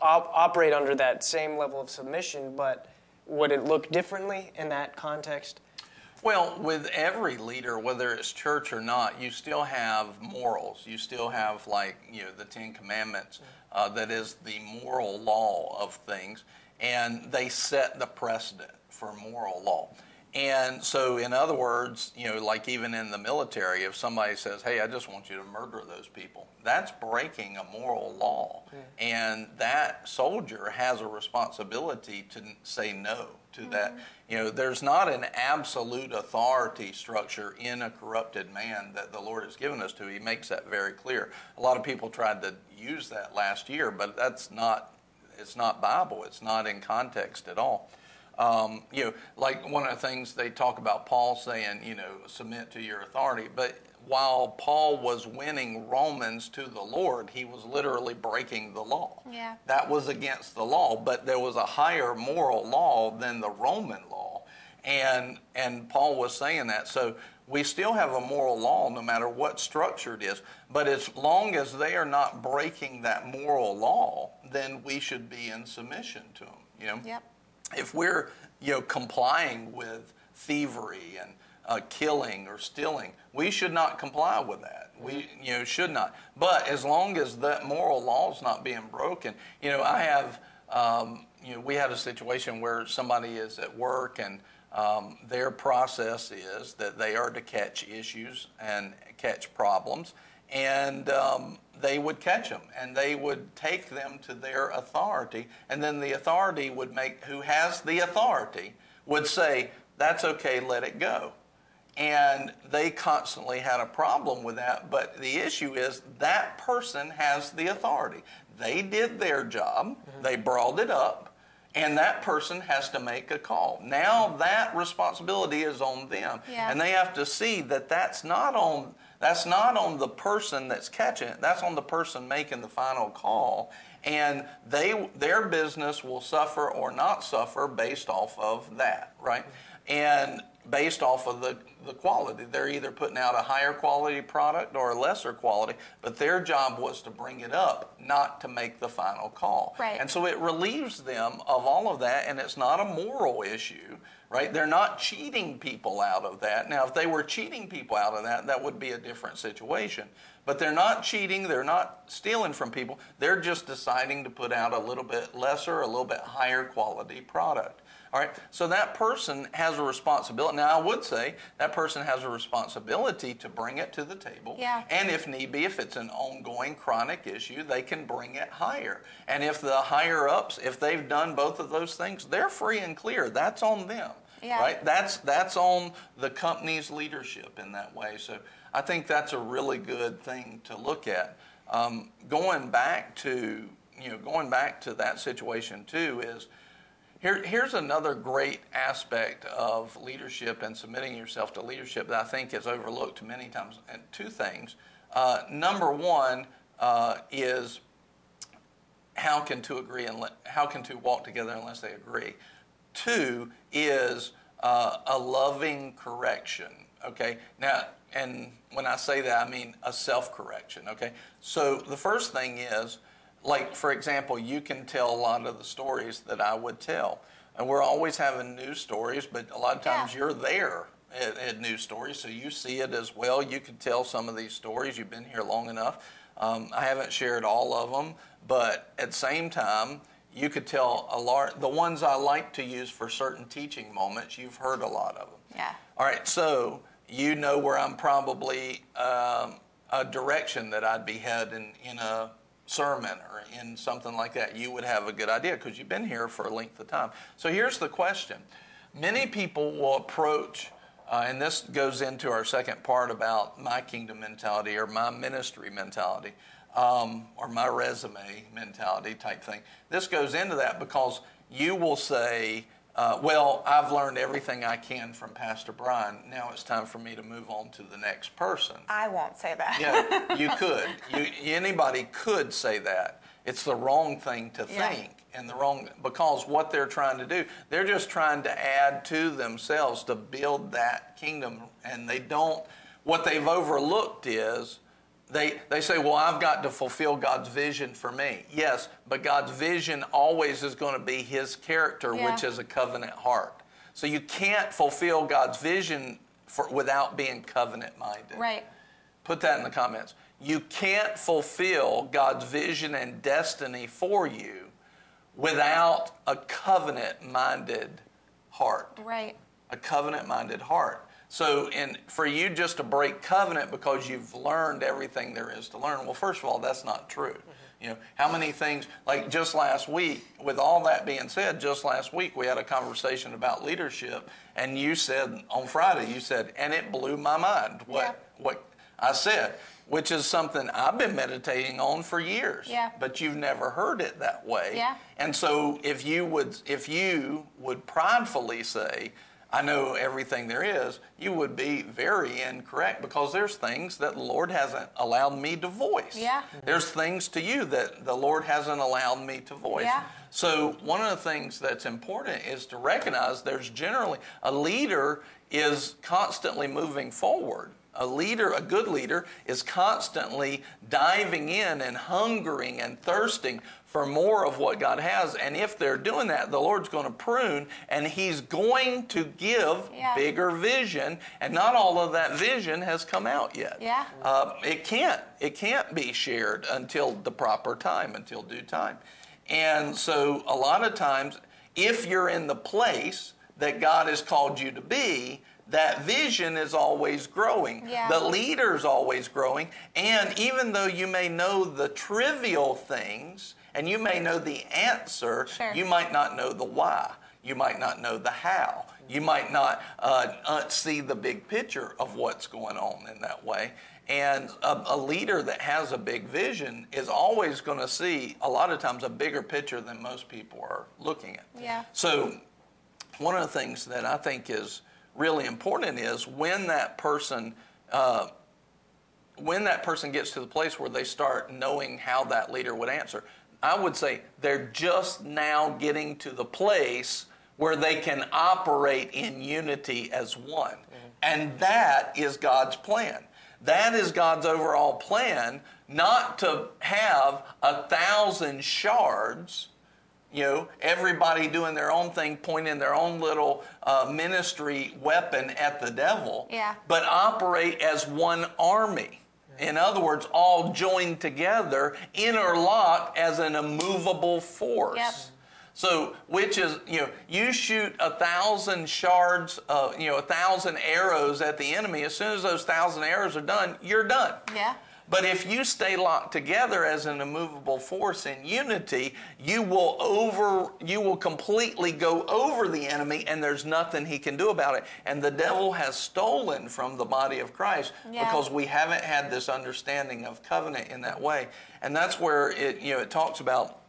op- operate under that same level of submission, but would it look differently in that context? Well, with every leader, whether it's church or not, you still have morals. You still have, like, you know, the Ten Commandments, uh, that is the moral law of things, and they set the precedent for moral law. and so, in other words, you know, like even in the military, if somebody says, "Hey, I just want you to murder those people," that's breaking a moral law, and that soldier has a responsibility to say no to mm-hmm. that. You know, there's not an absolute authority structure in a corrupted man that the Lord has given us to. He makes that very clear. A lot of people tried to use that last year, but that's not. It's not Bible. It's not in context at all. Um, you know, like one of the things they talk about Paul saying, you know, submit to your authority. But while Paul was winning Romans to the Lord, he was literally breaking the law. Yeah. That was against the law, but there was a higher moral law than the Roman law. And and Paul was saying that. So we still have a moral law no matter what structure it is. But as long as they are not breaking that moral law, then we should be in submission to them. You know? Yep if we're you know complying with thievery and uh, killing or stealing, we should not comply with that. We you know should not. But as long as that moral law is not being broken, you know I have um, you know we had a situation where somebody is at work and um, their process is that they are to catch issues and catch problems and um, they would catch them and they would take them to their authority and then the authority would make who has the authority would say that's okay let it go and they constantly had a problem with that but the issue is that person has the authority they did their job mm-hmm. they brought it up and that person has to make a call. Now that responsibility is on them, yeah. and they have to see that that's not on that's not on the person that's catching it. That's on the person making the final call. And they their business will suffer or not suffer based off of that, right? And based off of the, the quality. They're either putting out a higher quality product or a lesser quality, but their job was to bring it up, not to make the final call. Right. And so it relieves them of all of that, and it's not a moral issue right? They're not cheating people out of that. Now, if they were cheating people out of that, that would be a different situation. But they're not cheating, they're not stealing from people. They're just deciding to put out a little bit lesser, a little bit higher quality product. All right, so that person has a responsibility. Now, I would say that person has a responsibility to bring it to the table. Yeah. And if need be, if it's an ongoing chronic issue, they can bring it higher. And if the higher ups, if they've done both of those things, they're free and clear. That's on them. Yeah. Right? That's that's on the company's leadership in that way. So I think that's a really good thing to look at. Um, going back to you know going back to that situation too is here, here's another great aspect of leadership and submitting yourself to leadership that I think is overlooked many times. And two things. Uh, number one uh, is how can two agree and how can two walk together unless they agree? Two is uh, a loving correction. Okay, now, and when I say that, I mean a self correction. Okay, so the first thing is like for example, you can tell a lot of the stories that I would tell, and we're always having news stories, but a lot of times yeah. you're there at, at, news stories, so you see it as well. You can tell some of these stories. You've been here long enough. Um, I haven't shared all of them, but at the same time, you could tell a lot. The ones I like to use for certain teaching moments, you've heard a lot of them. Yeah. All right, so you know where I'm probably um, a direction that I'd be heading in a sermon or in something like that, you would have a good idea because you've been here for a length of time. So here's the question Many people will approach, uh, and this goes into our second part about my kingdom mentality or my ministry mentality. Um, or my resume mentality type thing. This goes into that because you will say, uh, well, I've learned everything I can from Pastor Brian. Now it's time for me to move on to the next person. I won't say that. yeah, you could. You, anybody could say that. It's the wrong thing to think. Yeah. And the wrong because what they're trying to do, they're just trying to add to themselves to build that kingdom, and they don't. What they've overlooked is they, they say, well, I've got to fulfill God's vision for me. Yes, but God's vision always is going to be His character, yeah. which is a covenant heart. So you can't fulfill God's vision for, without being covenant minded. Right. Put that in the comments. You can't fulfill God's vision and destiny for you without a covenant minded heart. Right. a covenant minded heart. So, and for you just to break covenant because you've learned everything there is to learn, well, first of all, that's not true. Mm-hmm. You know, how many things, like just last week, with all that being said, just last week we had a conversation about leadership, and you said on Friday, you said, and it blew my mind what, Yeah. what I said, which is something I've been meditating on for years. Yeah. But you've never heard it that way. Yeah. And so if you would if you would pridefully say, I know everything there is, you would be very incorrect because there's things that the Lord hasn't allowed me to voice. Yeah. There's things to you that the Lord hasn't allowed me to voice. Yeah. So one of the things that's important is to recognize there's generally a leader is constantly moving forward. A leader, a good leader, is constantly diving in and hungering and thirsting for more of what God has. And if they're doing that, the Lord's going to prune and He's going to give Yeah. bigger vision. And not all of that vision has come out yet. Yeah. Uh, it can't. It can't be shared until the proper time, until due time. And so, a lot of times, if you're in the place that God has called you to be, that vision is always growing. Yeah. The leader's always growing. And even though you may know the trivial things and you may know the answer, Sure. you might not know the why. You might not know the how. You might not uh, uh, see the big picture of what's going on in that way. And a, a leader that has a big vision is always going to see, a lot of times, a bigger picture than most people are looking at. Yeah. So, one of the things that I think is really important is when that person uh, when that person gets to the place where they start knowing how that leader would answer, I would say they're just now getting to the place where they can operate in unity as one. And that is God's plan. That is God's overall plan, not to have a thousand shards you know, everybody doing their own thing, pointing their own little uh, ministry weapon at the devil, Yeah. but operate as one army. In other words, all joined together, interlocked as an immovable force. Yep. So, which is, you know, you shoot a thousand shards, uh, you know, a thousand arrows at the enemy. As soon as those thousand arrows are done, you're done. Yeah. But if you stay locked together as an immovable force in unity, you will over you will completely go over the enemy and there's nothing he can do about it. And the devil has stolen from the body of Christ Yeah. because we haven't had this understanding of covenant in that way. And that's where it you know it talks about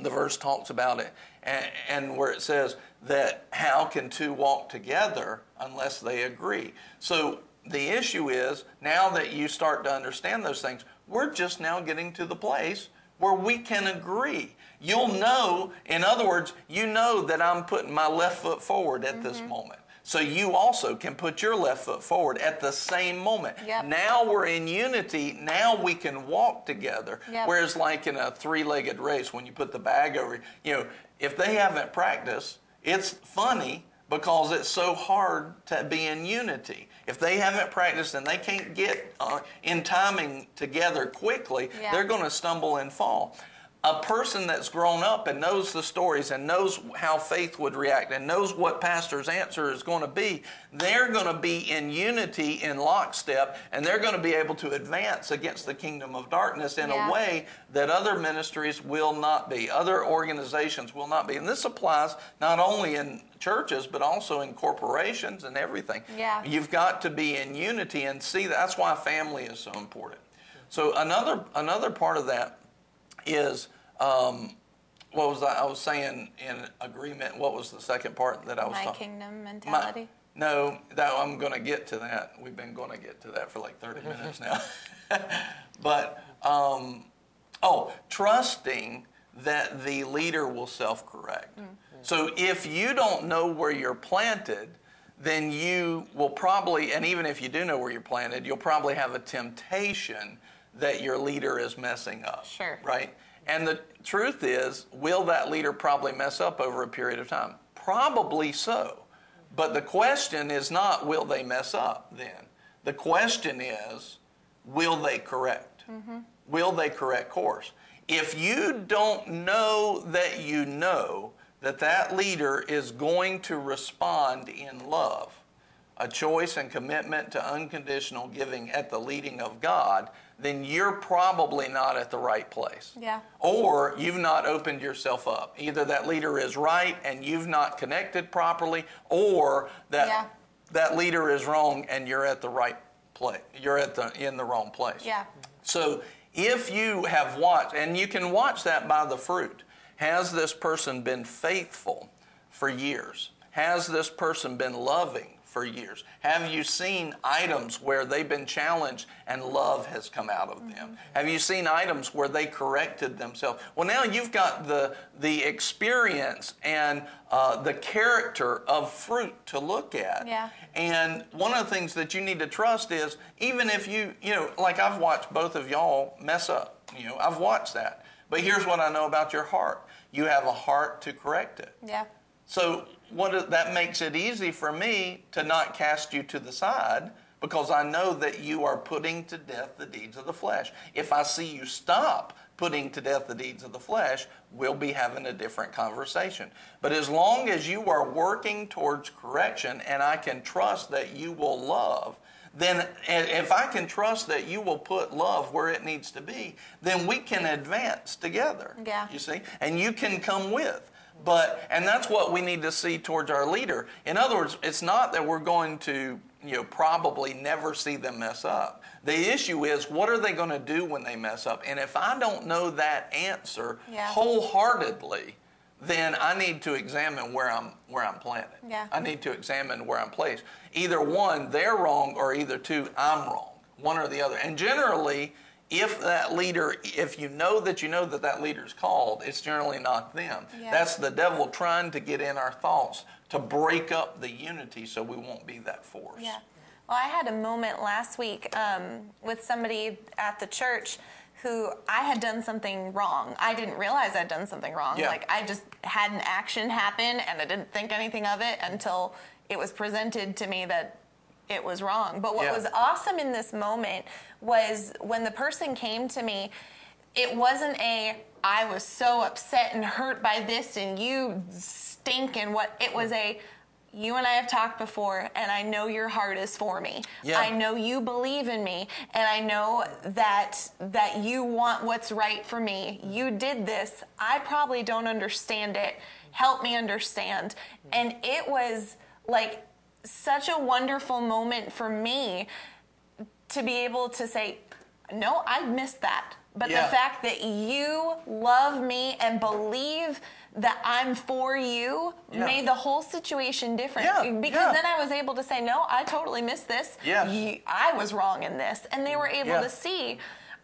the verse talks about it and, and where it says that how can two walk together unless they agree so the issue is now that you start to understand those things we're just now getting to the place where we can agree. You'll know in other words you know that i'm putting my left foot forward at this mm-hmm. moment. So you also can put your left foot forward at the same moment. Yep. now we're in unity. Now we can walk together. Yep. whereas like in a three-legged race when you put the bag over you know if they haven't practiced it's funny because it's so hard to be in unity if they haven't practiced and they can't get uh, in timing together quickly Yeah. they're going to stumble and fall a person that's grown up and knows the stories and knows how faith would react and knows what pastor's answer is going to be, they're going to be in unity in lockstep and they're going to be able to advance against the kingdom of darkness in Yeah. a way that other ministries will not be, other organizations will not be. And this applies not only in churches but also in corporations and everything. Yeah. You've got to be in unity and see that's why family is so important. So another another part of that is um, what was I, I was saying in agreement? What was the second part that I was My talking? kingdom My- mentality. no, that I'm going to get to that. We've been going to get to that for like 30 minutes now. but um, oh, trusting that the leader will self-correct. So if you don't know where you're planted, then you will probably, and even if you do know where you're planted, you'll probably have a temptation that your leader is messing up. Sure. Right? And the truth is, will that leader probably mess up over a period of time? Probably so. But the question is not, will they mess up then? The question is, will they correct? Mm-hmm. Will they correct course? If you don't know that you know that that leader is going to respond in love, a choice and commitment to unconditional giving at the leading of God, then you're probably not at the right place. Yeah. Or you've not opened yourself up. Either that leader is right and you've not connected properly, or that Yeah. that leader is wrong and you're at the right place. You're at the in the wrong place. Yeah. So if you have watched, and you can watch that by the fruit, has this person been faithful for years? Has this person been loving for years? Have you seen items where they've been challenged and love has come out of them? Have you seen items where they corrected themselves? Well, now you've got the, the experience and uh, the character of fruit to look at. Yeah. And one of the things that you need to trust is even if you, you know, like I've watched both of y'all mess up, you know, I've watched that. But here's what I know about your heart you have a heart to correct it. Yeah. So what that makes it easy for me to not cast you to the side because I know that you are putting to death the deeds of the flesh. If I see you stop putting to death the deeds of the flesh, we'll be having a different conversation. But as long as you are working towards correction and I can trust that you will love, then if I can trust that you will put love where it needs to be, then we can advance together. Yeah. You see? And you can come with. But and that's what we need to see towards our leader. In other words, it's not that we're going to, you know, probably never see them mess up. The issue is what are they going to do when they mess up? And if I don't know that answer Yeah. wholeheartedly, then I need to examine where I'm where I'm planted. Yeah. I need to examine where I'm placed. Either one, they're wrong, or either two, I'm wrong. One or the other. And generally, if that leader, if you know that you know that that leader's called, it's generally not them. Yeah. That's the devil trying to get in our thoughts to break up the unity so we won't be that force. Yeah. Well, I had a moment last week um, with somebody at the church who I had done something wrong. I didn't realize I'd done something wrong. Yeah. Like I just had an action happen and I didn't think anything of it until it was presented to me that it was wrong. But what Yeah. was awesome in this moment was when the person came to me, it wasn't a I was so upset and hurt by this and you stink and what it was a you and I have talked before and I know your heart is for me. Yeah. I know you believe in me and I know that that you want what's right for me. You did this. I probably don't understand it. Help me understand. And it was like such a wonderful moment for me to be able to say, no, I missed that. But Yeah. the fact that you love me and believe that I'm for you Yeah. made the whole situation different. Yeah, Because yeah. then I was able to say, no, I totally missed this. Yes. Ye- I was wrong in this. And they mm, were able Yeah. to see.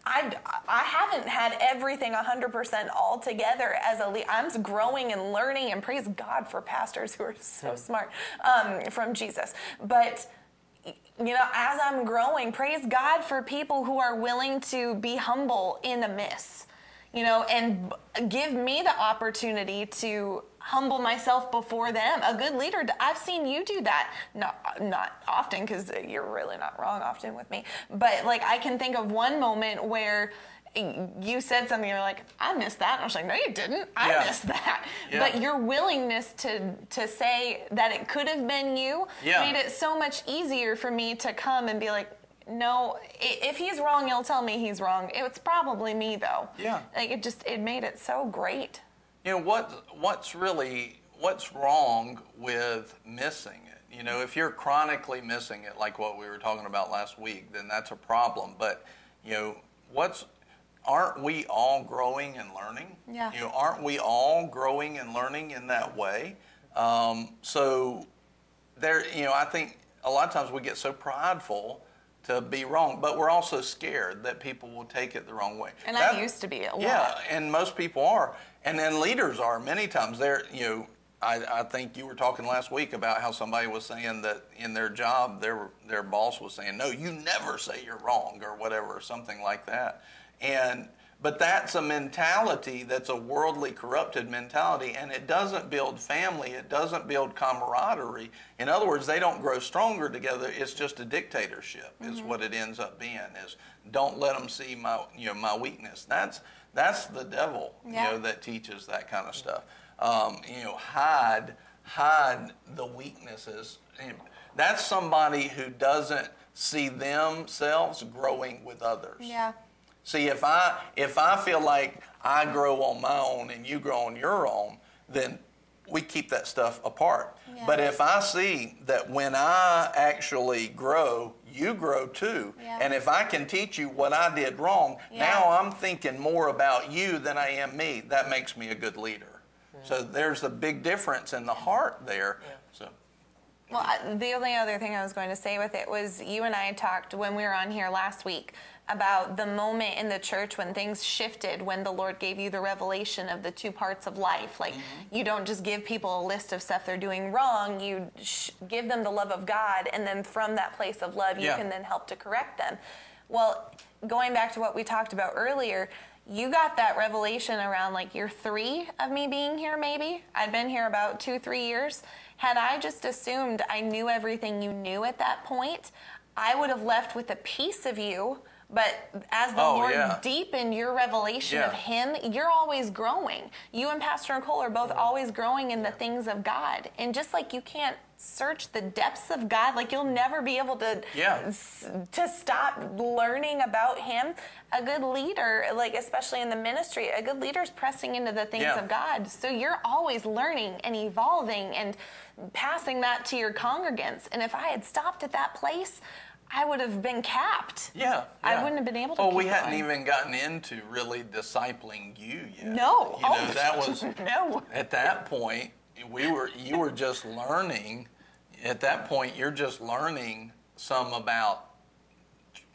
I, I haven't had everything 100% all together as a lead. I'm growing and learning, and praise God for pastors who are so smart um, from Jesus. But you know, as I'm growing, praise God for people who are willing to be humble in the miss, you know, and give me the opportunity to humble myself before them. A good leader, I've seen you do that. Not, not often, because you're really not wrong often with me. But like, I can think of one moment where you said something, you're like, I missed that. And I was like, no, you didn't. I Yeah. missed that. Yeah. But your willingness to to say that it could have been you Yeah. made it so much easier for me to come and be like, no, if he's wrong, he'll tell me he's wrong. It's probably me though. Yeah. Like it just it made it so great. You know what? What's really what's wrong with missing it? You know, if you're chronically missing it, like what we were talking about last week, then that's a problem. But you know, what's aren't we all growing and learning? Yeah. You know, aren't we all growing and learning in that way? Um, so there, you know, I think a lot of times we get so prideful to be wrong, but we're also scared that people will take it the wrong way. And That- I used to be a lot. Yeah, and most people are, and then leaders are many times. They're, you know, I, I think you were talking last week about how somebody was saying that in their job, their their boss was saying, "No, you never say you're wrong" or whatever, or something like that. And but that's a mentality that's a worldly, corrupted mentality, and it doesn't build family. It doesn't build camaraderie. In other words, they don't grow stronger together. It's just a dictatorship. Is mm-hmm. what it ends up being. Is don't let them see my you know my weakness. That's that's the devil. Yeah. You know that teaches that kind of stuff. um, you know, hide hide the weaknesses. That's somebody who doesn't see themselves growing with others. Yeah. See, if I if I feel like I grow on my own and you grow on your own, then we keep that stuff apart. Yeah. But if I see that when I actually grow, you grow too, Yeah. and if I can teach you what I did wrong, Yeah. now I'm thinking more about you than I am me. That makes me a good leader. So there's a big difference in the heart there. So Well, the only other thing I was going to say with it was you and I talked when we were on here last week about the moment in the church when things shifted, when the Lord gave you the revelation of the two parts of life. Like, Mm-hmm. you don't just give people a list of stuff they're doing wrong, you sh- give them the love of God, and then from that place of love, you Yeah. can then help to correct them. Well, going back to what we talked about earlier, you got that revelation around like year three of me being here, maybe. I'd been here about two, three years. Had I just assumed I knew everything you knew at that point, I would have left with a piece of you. But as the Oh, Lord yeah. deepened your revelation of Him, you're always growing. You and Pastor Nicole are both mm-hmm. always growing in the things of God. And just like you can't search the depths of God, like you'll never be able to Yeah. s- to stop learning about him a good leader like especially in the ministry a good leader is pressing into the things Yeah. of god so you're always learning and evolving and passing that to your congregants and if i had stopped at that place i would have been capped. Yeah, I wouldn't have been able to Well, we hadn't going. even gotten into really discipling you yet. no. You know oh, that was no. at that point we were you were just learning at that point you're just learning some about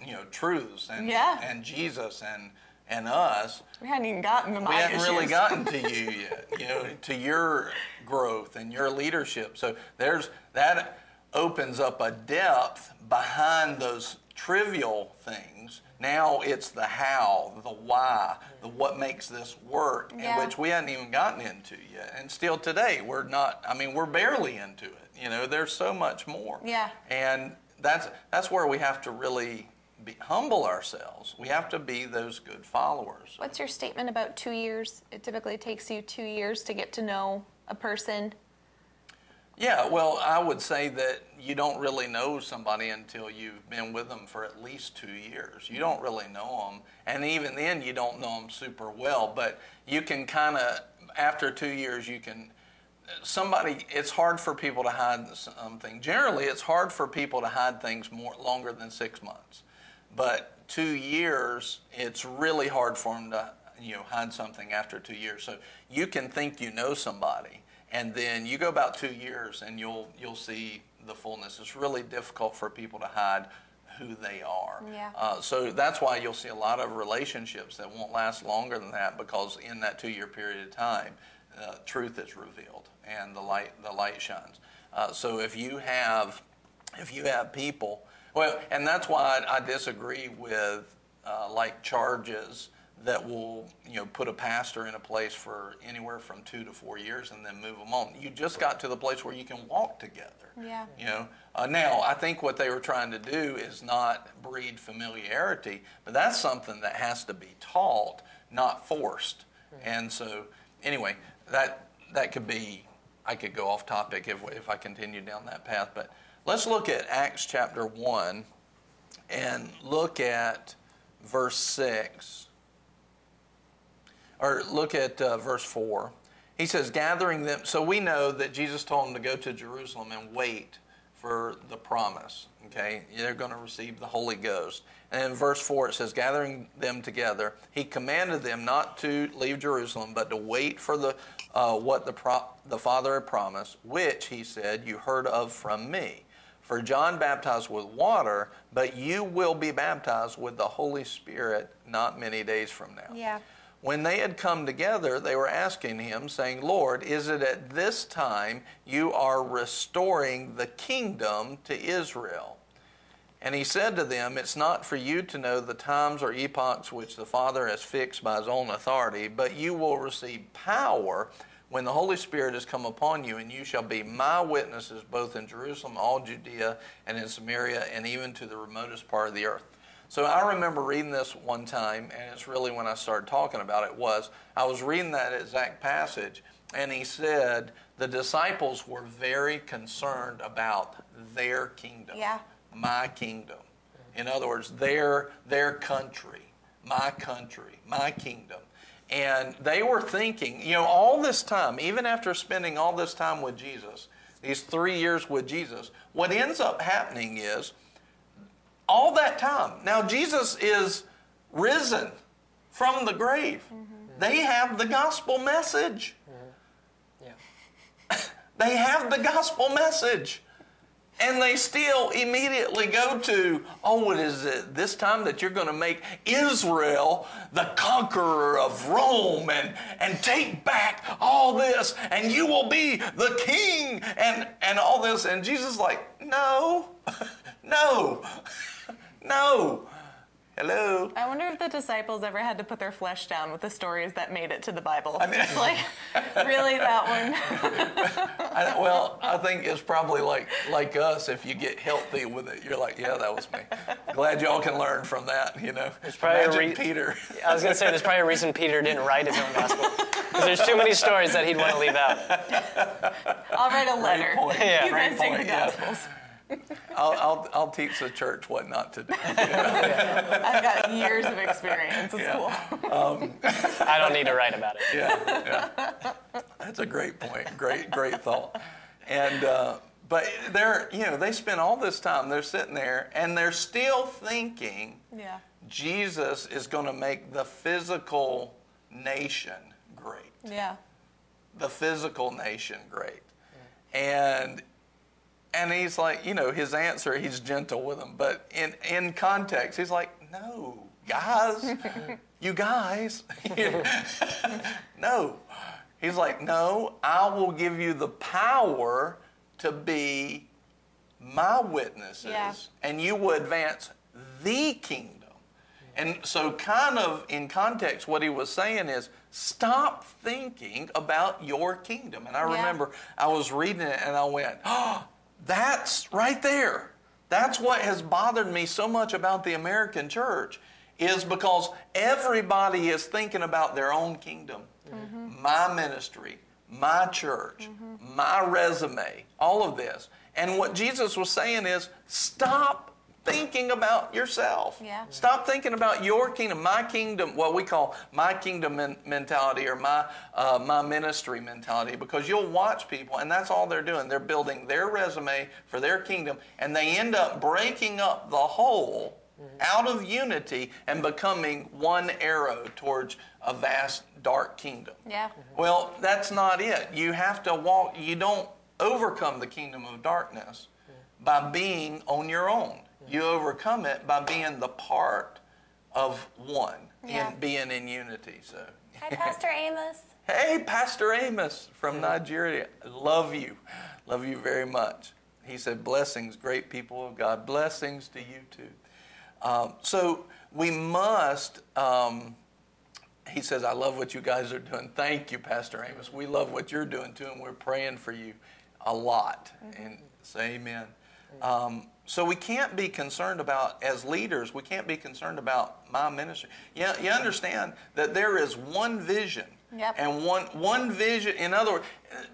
you know truths and Yeah. and jesus and and us. We hadn't even gotten to my we hadn't really gotten to you yet you know to your growth and your leadership. So there's that opens up a depth behind those trivial things. Now it's the how the why the what makes this work Yeah. in which we hadn't even gotten into yet. And still today we're not i mean we're barely into it. You know there's so much more. Yeah. and that's that's where we have to really be, humble ourselves. We have to be those good followers. What's your statement about two years? It typically takes you two years to get to know a person Yeah, well, I would say that you don't really know somebody until you've been with them for at least two years. You don't really know them, and even then, you don't know them super well. But you can kind of, after two years, you can. Somebody, it's hard for people to hide something. Generally, it's hard for people to hide things more longer than six months. But two years, it's really hard for them to, you know, hide something after two years. So you can think you know somebody, and then you go about two years, and you'll you'll see the fullness. It's really difficult for people to hide who they are. Yeah. Uh, so that's why you'll see a lot of relationships that won't last longer than that because in that two-year period of time, uh, truth is revealed and the light the light shines. Uh, so if you have if you have people, well, and that's why I, I disagree with uh, like charges that will you know put a pastor in a place for anywhere from two to four years and then move them on. You just got to the place where you can walk together. Yeah. You know. Uh, now I think what they were trying to do is not breed familiarity, but that's something that has to be taught, not forced. And so, anyway, that that could be. I could go off topic if if I continue down that path, but let's look at Acts chapter one, and look at verse six or look at uh, verse 4. He says, gathering them. So we know that Jesus told them to go to Jerusalem and wait for the promise. Okay? They're going to receive the Holy Ghost. And in verse 4, it says, gathering them together, he commanded them not to leave Jerusalem, but to wait for the, uh, what the, pro- the Father had promised, which, he said, you heard of from me. For John baptized with water, but you will be baptized with the Holy Spirit not many days from now. Yeah. When they had come together, they were asking him, saying, Lord, is it at this time you are restoring the kingdom to Israel? And he said to them, It's not for you to know the times or epochs which the Father has fixed by his own authority, but you will receive power when the Holy Spirit has come upon you, and you shall be my witnesses both in Jerusalem, all Judea, and in Samaria, and even to the remotest part of the earth. So I remember reading this one time, and it's really when I started talking about it was I was reading that exact passage, and he said the disciples were very concerned about their kingdom. Yeah. My kingdom. In other words, their their country, my country, my kingdom. And they were thinking, you know, all this time, even after spending all this time with Jesus, these three years with Jesus, what ends up happening is all that time. Now, Jesus is risen from the grave. Mm-hmm. They have the gospel message. Mm-hmm. Yeah. They have the gospel message. And they still immediately go to, oh, it is it this time that you're going to make Israel the conqueror of Rome and, and take back all this, and you will be the king and, and all this. And Jesus is like, no, no, no. Hello. I wonder if the disciples ever had to put their flesh down with the stories that made it to the Bible. I it's like, really, that one? I, well, I think it's probably like like us. If you get healthy with it, you're like, yeah, that was me. Glad y'all can learn from that. You know, It's probably a Imagine re- Peter. I was going to say there's probably a reason Peter didn't write his own gospel because there's too many stories that he'd want to leave out. I'll write a letter. point. Yeah. You guys Great take the point, yeah. Gospels. I'll, I'll I'll teach the church what not to do. I've got years of experience. It's Yeah. cool. I don't need to write about it. Yeah, yeah. That's a great point. Great, great thought. And uh, but they're you know they spend all this time they're sitting there and they're still thinking Yeah. Jesus is going to make the physical nation great. Yeah. the physical nation great. And and he's like, you know, his answer, he's gentle with them, but in in context, he's like, no, guys, you guys, no. He's like, no, I will give you the power to be my witnesses, Yeah. and you will advance the kingdom. And so, kind of in context, what he was saying is stop thinking about your kingdom. And I Yeah. remember I was reading it and I went, oh, that's right there. That's what has bothered me so much about the American church is because everybody is thinking about their own kingdom, mm-hmm. my ministry, my church, mm-hmm. my resume, all of this. And what Jesus was saying is stop thinking about yourself. Yeah. Stop thinking about your kingdom, my kingdom, what we call my kingdom men- mentality or my uh, my ministry mentality, because you'll watch people, and that's all they're doing. They're building their resume for their kingdom, and they end up breaking up the whole out of unity and becoming one arrow towards a vast dark kingdom. Yeah. Well, that's not it. You have to walk, you don't overcome the kingdom of darkness by being on your own. You overcome it by being the part of one Yeah. and being in unity. So, Hi, Pastor Amos. hey, Pastor Amos from Nigeria, love you, love you very much. He said, "Blessings, great people of God. Blessings to you too." Um, so we must. Um, he says, I love what you guys are doing. Thank you, Pastor Amos. We love what you're doing too, and we're praying for you a lot. And say amen. Um, so we can't be concerned about, as leaders, we can't be concerned about my ministry. Yeah, you understand that there is one vision. Yep. And one, one vision, in other words,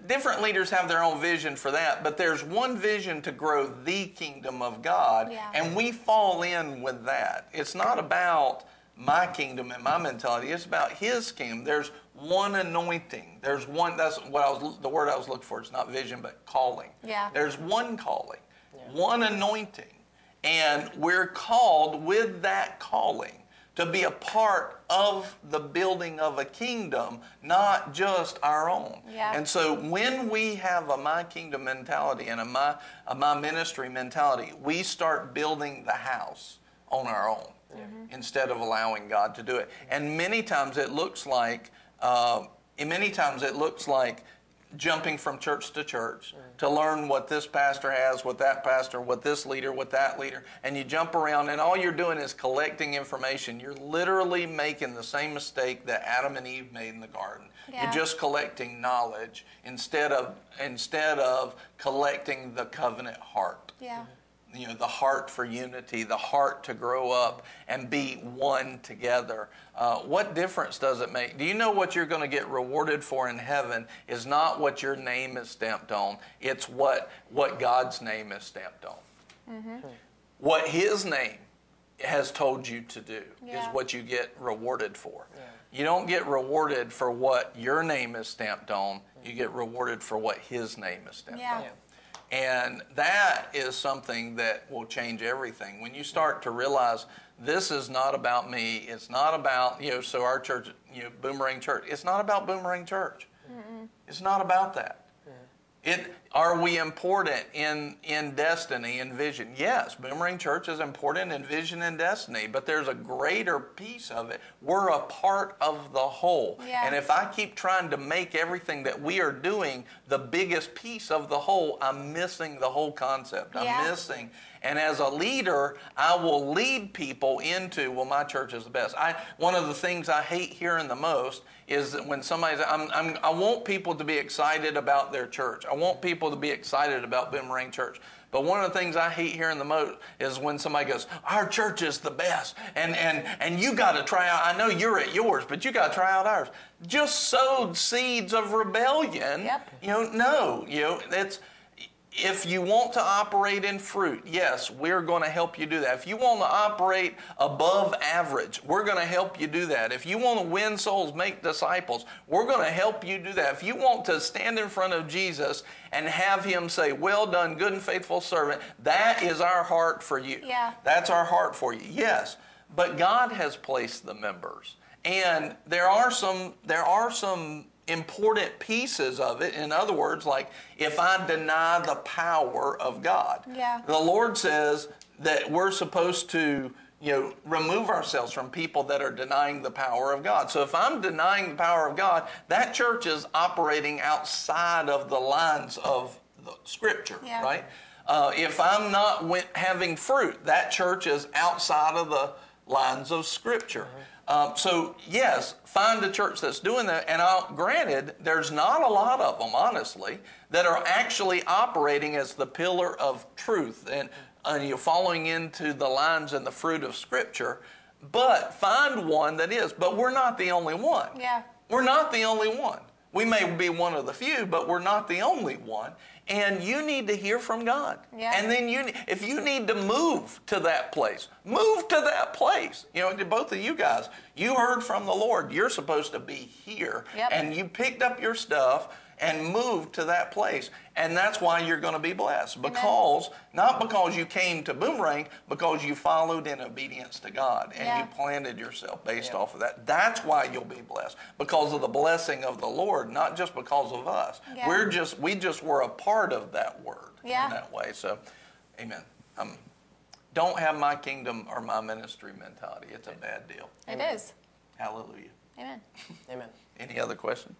different leaders have their own vision for that, but there's one vision to grow the kingdom of God, Yeah. and we fall in with that. It's not about my kingdom and my mentality. It's about His kingdom. There's one anointing. There's one. That's what I was. The word I was looking for. It's not vision, but calling. Yeah. There's one calling, one anointing, and we're called with that calling to be a part of the building of a kingdom, not just our own. Yeah. And so when we have a my kingdom mentality and a my a my ministry mentality, we start building the house on our own instead of allowing God to do it. And many times it looks like, uh, many times it looks like jumping from church to church to learn what this pastor has, what that pastor, what this leader, what that leader, and you jump around and all you're doing is collecting information. You're literally making the same mistake that Adam and Eve made in the garden. Yeah. You're just collecting knowledge instead of instead of collecting the covenant heart. Yeah. You know, the heart for unity, the heart to grow up and be one together. Uh, what difference does it make? Do you know what you're going to get rewarded for in heaven is not what your name is stamped on, it's what, what God's name is stamped on. Mm-hmm. What His name has told you to do yeah. is what you get rewarded for. Yeah. You don't get rewarded for what your name is stamped on, you get rewarded for what His name is stamped yeah. on. And that is something that will change everything. When you start to realize this is not about me, it's not about, you know, so our church, you know, Boomerang Church, it's not about Boomerang Church. Mm-mm. It's not about that. It, are we important in, in destiny and vision? Yes, Boomerang Church is important in vision and destiny, but there's a greater piece of it. We're a part of the whole. And if I keep trying to make everything that we are doing the biggest piece of the whole, I'm missing the whole concept. I'm missing and as a leader, I will lead people into, well, my church is the best. I, one of the things I hate hearing the most is that when somebody's, I'm, I'm, I want people to be excited about their church. I want people to be excited about Boomerang Church. But one of the things I hate hearing the most is when somebody goes, "Our church is the best," and and and you got to try out. I know you're at yours, but you got to try out ours. Just sowed seeds of rebellion. Yep. You know, no, you know, it's if you want to operate in fruit, yes, we're going to help you do that. If you want to operate above average, we're going to help you do that. If you want to win souls, make disciples, we're going to help you do that. If you want to stand in front of Jesus and have him say, Well done, good and faithful servant, that is our heart for you. Yeah. That's our heart for you. Yes. But God has placed the members. And there are some there are some important pieces of it. In other words, like if I deny the power of God, yeah. the Lord says that we're supposed to you know remove ourselves from people that are denying the power of God. So if I'm denying the power of God, that church is operating outside of the lines of the Scripture, yeah. right? Uh, if I'm not having fruit, that church is outside of the lines of Scripture. Mm-hmm. Um, so yes, find a church that's doing that. And I'll, granted, there's not a lot of them, honestly, that are actually operating as the pillar of truth and, and you're following into the lines and the fruit of Scripture. But find one that is. But we're not the only one. Yeah. We're not the only one. We may be one of the few, but we're not the only one and you need to hear from God. Yeah. And then you, if you need to move to that place, move to that place. You know, both of you guys, you heard from the Lord. You're supposed to be here, yep. and you picked up your stuff and move to that place. And that's why you're going to be blessed. Because, Amen. not because you came to Boomerang, because you followed in obedience to God and yeah. you planted yourself based yeah. off of that. That's why you'll be blessed. Because of the blessing of the Lord, not just because of us. Yeah. We're just, we just were a part of that word yeah. in that way. So, amen. Um, don't have my kingdom or my ministry mentality. It's a bad deal. It amen. is. Hallelujah. Amen. amen. Any other questions?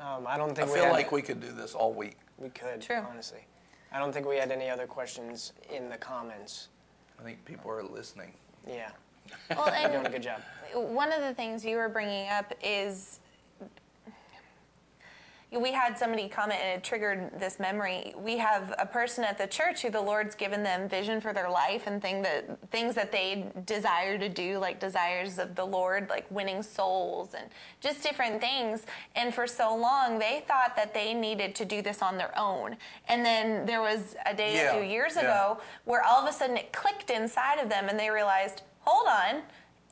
Um, I don't think I we feel had, like we could do this all week. We could, True. honestly. I don't think we had any other questions in the comments. I think people are listening. Yeah. Well, and doing a good job. One of the things you were bringing up is we had somebody comment and it triggered this memory. We have a person at the church who the Lord's given them vision for their life and thing that things that they desire to do, like desires of the Lord, like winning souls and just different things. And for so long, they thought that they needed to do this on their own. And then there was a day yeah, a few years yeah. ago where all of a sudden it clicked inside of them and they realized, hold on,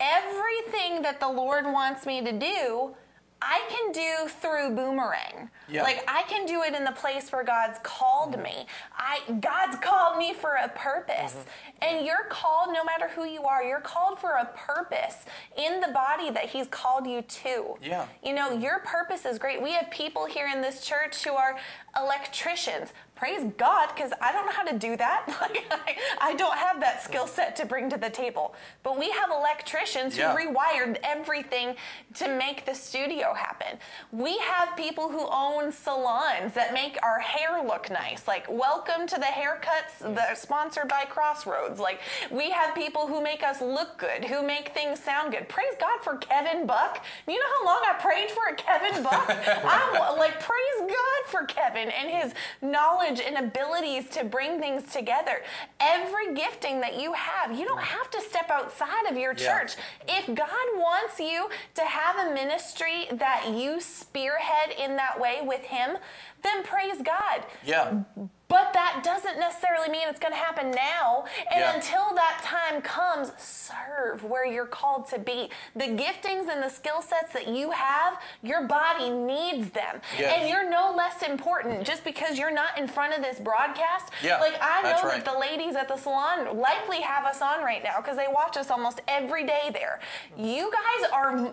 everything that the Lord wants me to do I can do through boomerang. Yeah. Like I can do it in the place where God's called mm-hmm. me. I God's called me for a purpose. Mm-hmm. And you're called no matter who you are, you're called for a purpose in the body that he's called you to. Yeah. You know, your purpose is great. We have people here in this church who are electricians praise God because I don't know how to do that. Like I, I don't have that skill set to bring to the table. But we have electricians yeah. who rewired everything to make the studio happen. We have people who own salons that make our hair look nice. Like welcome to the haircuts that are sponsored by Crossroads. Like we have people who make us look good, who make things sound good. Praise God for Kevin Buck. You know how long I prayed for a Kevin Buck? I'm like praise God for Kevin and, and his knowledge and abilities to bring things together. Every gifting that you have, you don't have to step outside of your Yeah. church. If God wants you to have a ministry that you spearhead in that way with him, then praise God. Yeah. But that doesn't necessarily mean it's going to happen now. And Yeah. until that time comes, serve where you're called to be. The giftings and the skill sets that you have, your body needs them. Yeah. And you're no less important just because you're not in front of this broadcast. Yeah, Like, I know that's that the ladies at the salon likely have us on right now because they watch us almost every day there. You guys are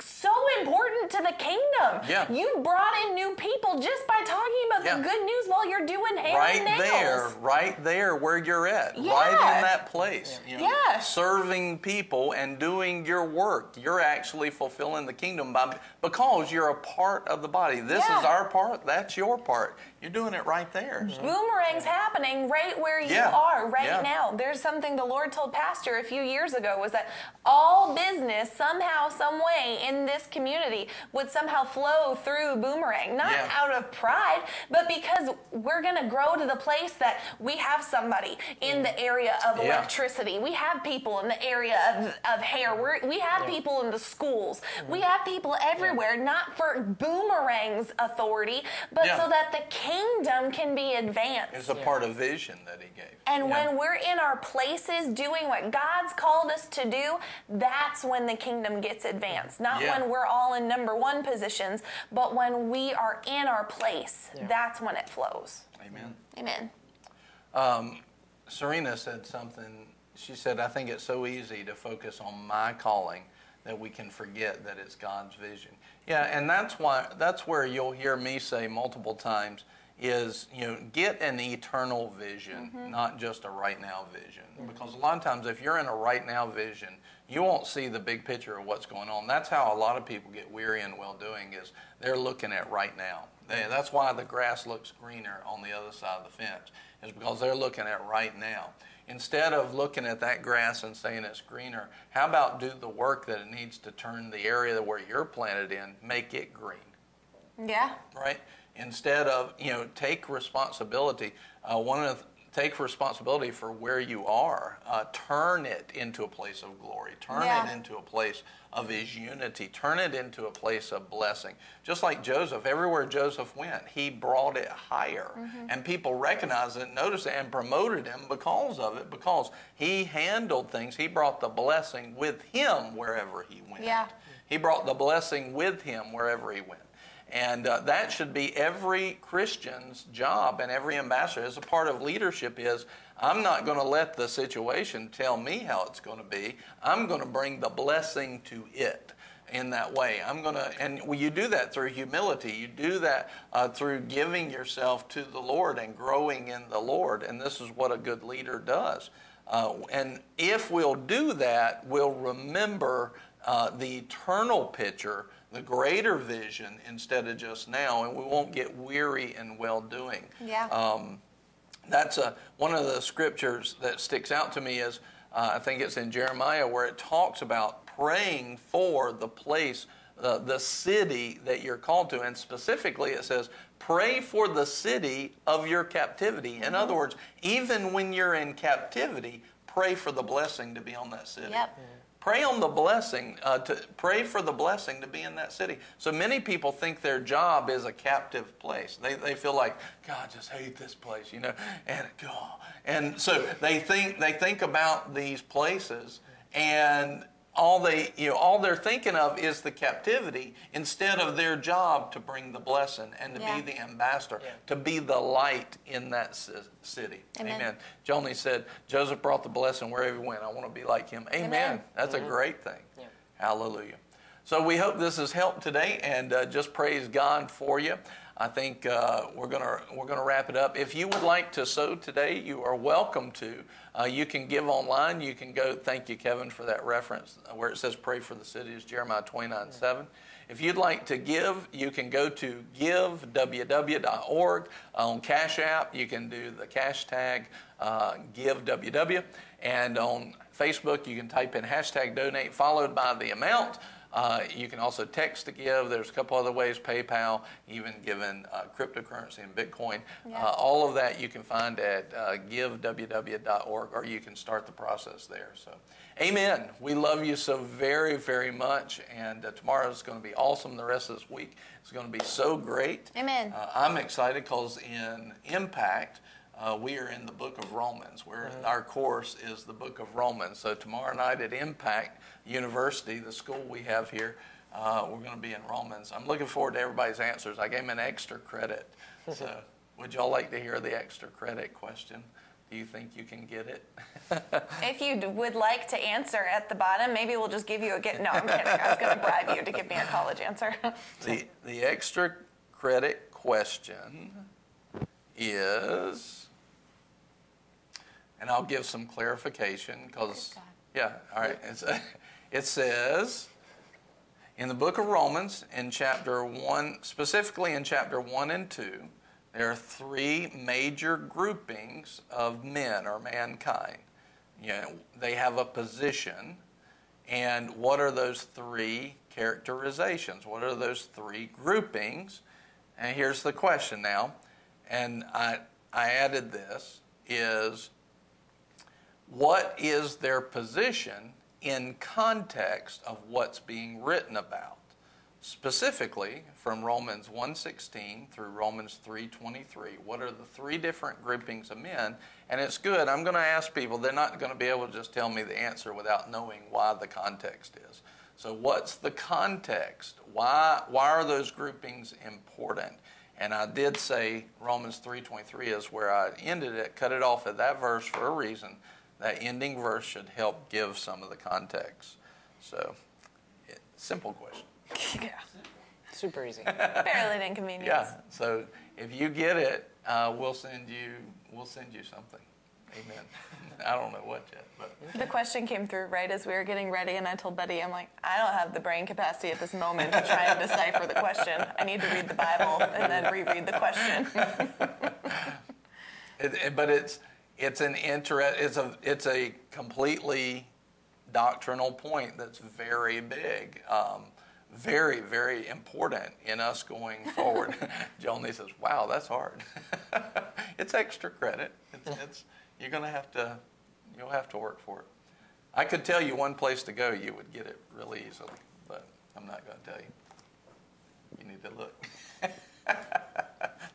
so important to the kingdom. Yeah. You brought in new people just by talking about Yeah. the good news while you're doing hair right there, right there where you're at, right in that place. You know, Yeah. Serving people and doing your work. You're actually fulfilling the kingdom by because you're a part of the body. This Yeah. is our part, that's your part. You're doing it right there. Mm-hmm. boomerangs happening right where you Yeah. are right Yeah. now. There's something the Lord told Pastor a few years ago was that all business somehow, some way in this community would somehow flow through boomerang, not Yeah. out of pride, but because we're going to grow to the place that we have somebody in the area of electricity. We have people in the area of, of hair. We're, we have people in the schools. We mm-hmm. have people everywhere, not for boomerang's authority, but so that the kingdom can be advanced. It's a part of vision that he gave. And Yeah. when we're in our places doing what God's called us to do, that's when the kingdom gets advanced. Not Yeah. when we're all in number one positions, but when we are in our place. That's when it flows. Amen. Amen. Um, Serena said something. She said, I think it's so easy to focus on my calling that we can forget that it's God's vision. Yeah, and that's why that's where you'll hear me say multiple times is, you know, get an eternal vision, mm-hmm. not just a right now vision. Mm-hmm. Because a lot of times if you're in a right now vision, you won't see the big picture of what's going on. That's how a lot of people get weary and well doing is they're looking at right now. They, mm-hmm. that's why the grass looks greener on the other side of the fence, is because they're looking at right now. Instead of looking at that grass and saying it's greener, how about do the work that it needs to turn the area where you're planted in, make it green? Yeah. right? Instead of you know take responsibility. Uh, one of the, take responsibility for where you are. Uh, turn it into a place of glory. Turn Yeah. it into a place of His unity. Turn it into a place of blessing. Just like Joseph, everywhere Joseph went, he brought it higher, and people recognized it, noticed it, and promoted him because of it. Because he handled things, he brought the blessing with him wherever he went. Yeah. He brought the blessing with him wherever he went. And uh, that should be every Christian's job and every ambassador as a part of leadership is I'm not going to let the situation tell me how it's going to be. I'm going to bring the blessing to it in that way. I'm going to, and you do that through humility. You do that uh, through giving yourself to the Lord and growing in the Lord. And this is what a good leader does. Uh, and if we'll do that, we'll remember uh, the eternal picture, the greater vision instead of just now, and we won't get weary in well doing. Yeah. Um, that's a, one of the scriptures that sticks out to me is uh, I think it's in Jeremiah where it talks about praying for the place, uh, the city that you're called to, and specifically it says pray for the city of your captivity. In other words, even when you're in captivity, pray for the blessing to be on that city. Yep. Pray on the blessing, uh, to pray for the blessing to be in that city. So many people think their job is a captive place. They, they feel like, God, just hate this place, you know, and God. And so they think they think about these places and all they you know all they're thinking of is the captivity instead of their job to bring the blessing and to Yeah. be the ambassador, to be the light in that city. Amen. Joni said, Joseph brought the blessing wherever he went. I want to be like him. Amen. Amen. That's a great thing. Hallelujah. So we hope this has helped today, and uh, just praise God for you. I think uh, we're gonna we're gonna wrap it up. If you would like to sow today, you are welcome to. Uh, you can give online. You can go. Thank you, Kevin, for that reference uh, where it says "Pray for the city." Is Jeremiah twenty nine seven. If you'd like to give, you can go to giveww.org. On Cash App, you can do the cash tag uh, giveww. And on Facebook, you can type in hashtag donate followed by the amount. Uh, you can also text to give. There's a couple other ways, PayPal, even given uh, cryptocurrency and Bitcoin. Yeah. Uh, all of that you can find at uh, giveww.org, or you can start the process there. So, Amen. We love you so very, very much, and uh, tomorrow is going to be awesome. The rest of this week is going to be so great. Amen. Uh, I'm excited because in Impact. Uh, we are in the book of Romans, where our course is the book of Romans. So, tomorrow night at Impact University, the school we have here, uh, we're going to be in Romans. I'm looking forward to everybody's answers. I gave them an extra credit. So, would y'all like to hear the extra credit question? Do you think you can get it? If you would like to answer at the bottom, maybe we'll just give you a get. No, I'm kidding. I was going to bribe you to give me a college answer. the, the extra credit question is, and I'll give some clarification because, yeah, all right. It's, it says in the book of Romans, in chapter 1, specifically in chapter 1 and 2, there are three major groupings of men or mankind. You know, they have a position, and what are those three characterizations? What are those three groupings? And here's the question now, and I, I added this is what is their position in context of what's being written about? Specifically, from Romans 1:16 through Romans 3:23, what are the three different groupings of men? And it's good. I'm going to ask people. They're not going to be able to just tell me the answer without knowing why the context is. So, what's the context? Why why are those groupings important? And I did say Romans 3:23 is where I ended it. Cut it off at that verse for a reason. That ending verse should help give some of the context. So, it, simple question. yeah. Super easy. Barely an inconvenience. Yeah. So if you get it, uh, we'll send you we'll send you something. Amen. I don't know what yet, but The question came through right as we were getting ready, and I told Betty, I'm like, I don't have the brain capacity at this moment to try and decipher the question. I need to read the Bible and then reread the question. it, it- but it's it's an interest. It's a it's a completely doctrinal point that's very big. Um, very, very important in us going forward. Joni says, "Wow, that's hard. it's extra credit. It's, it's you're going to have to you'll have to work for it. I could tell you one place to go, you would get it really easily, but I'm not going to tell you. You need to look.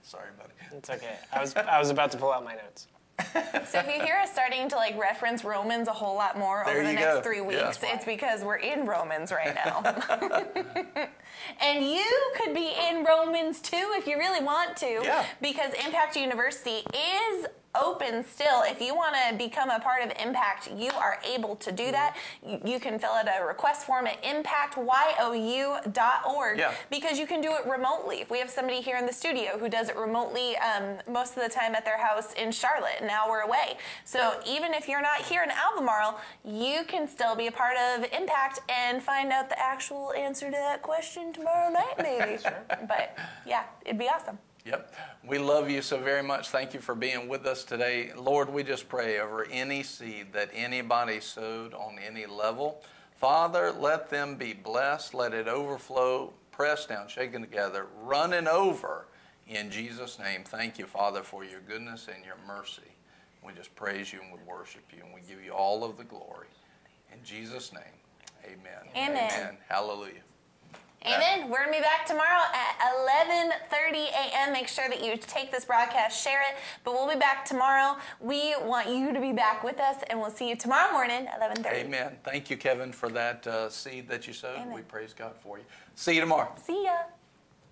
Sorry, buddy. It's okay. I was I was about to pull out my notes. So if you hear us starting to like reference Romans a whole lot more There over the next go. three Yeah. weeks, it's because we're in Romans right now. and you could be in Romans too if you really want to. Yeah. Because Impact University is open still. If you want to become a part of Impact, you are able to do that. You- You can fill out a request form at impactyou.org Yeah. because you can do it remotely. If we have somebody here in the studio who does it remotely um, most of the time at their house in Charlotte, now we're away. So even if you're not here in Albemarle, you can still be a part of Impact and find out the actual answer to that question tomorrow night, maybe. But yeah, it'd be awesome. Yep. We love you so very much. Thank you for being with us today. Lord, we just pray over any seed that anybody sowed on any level. Father, let them be blessed. Let it overflow, pressed down, shaken together, running over. In Jesus' name, thank you, Father, for your goodness and your mercy. We just praise you and we worship you and we give you all of the glory. In Jesus' name, amen. Amen. Hallelujah. Amen. We're gonna be back tomorrow at 11:30 a.m. Make sure that you take this broadcast, share it. But we'll be back tomorrow. We want you to be back with us, and we'll see you tomorrow morning, 11:30. Amen. Thank you, Kevin, for that uh, seed that you sowed. Amen. We praise God for you. See you tomorrow. See ya.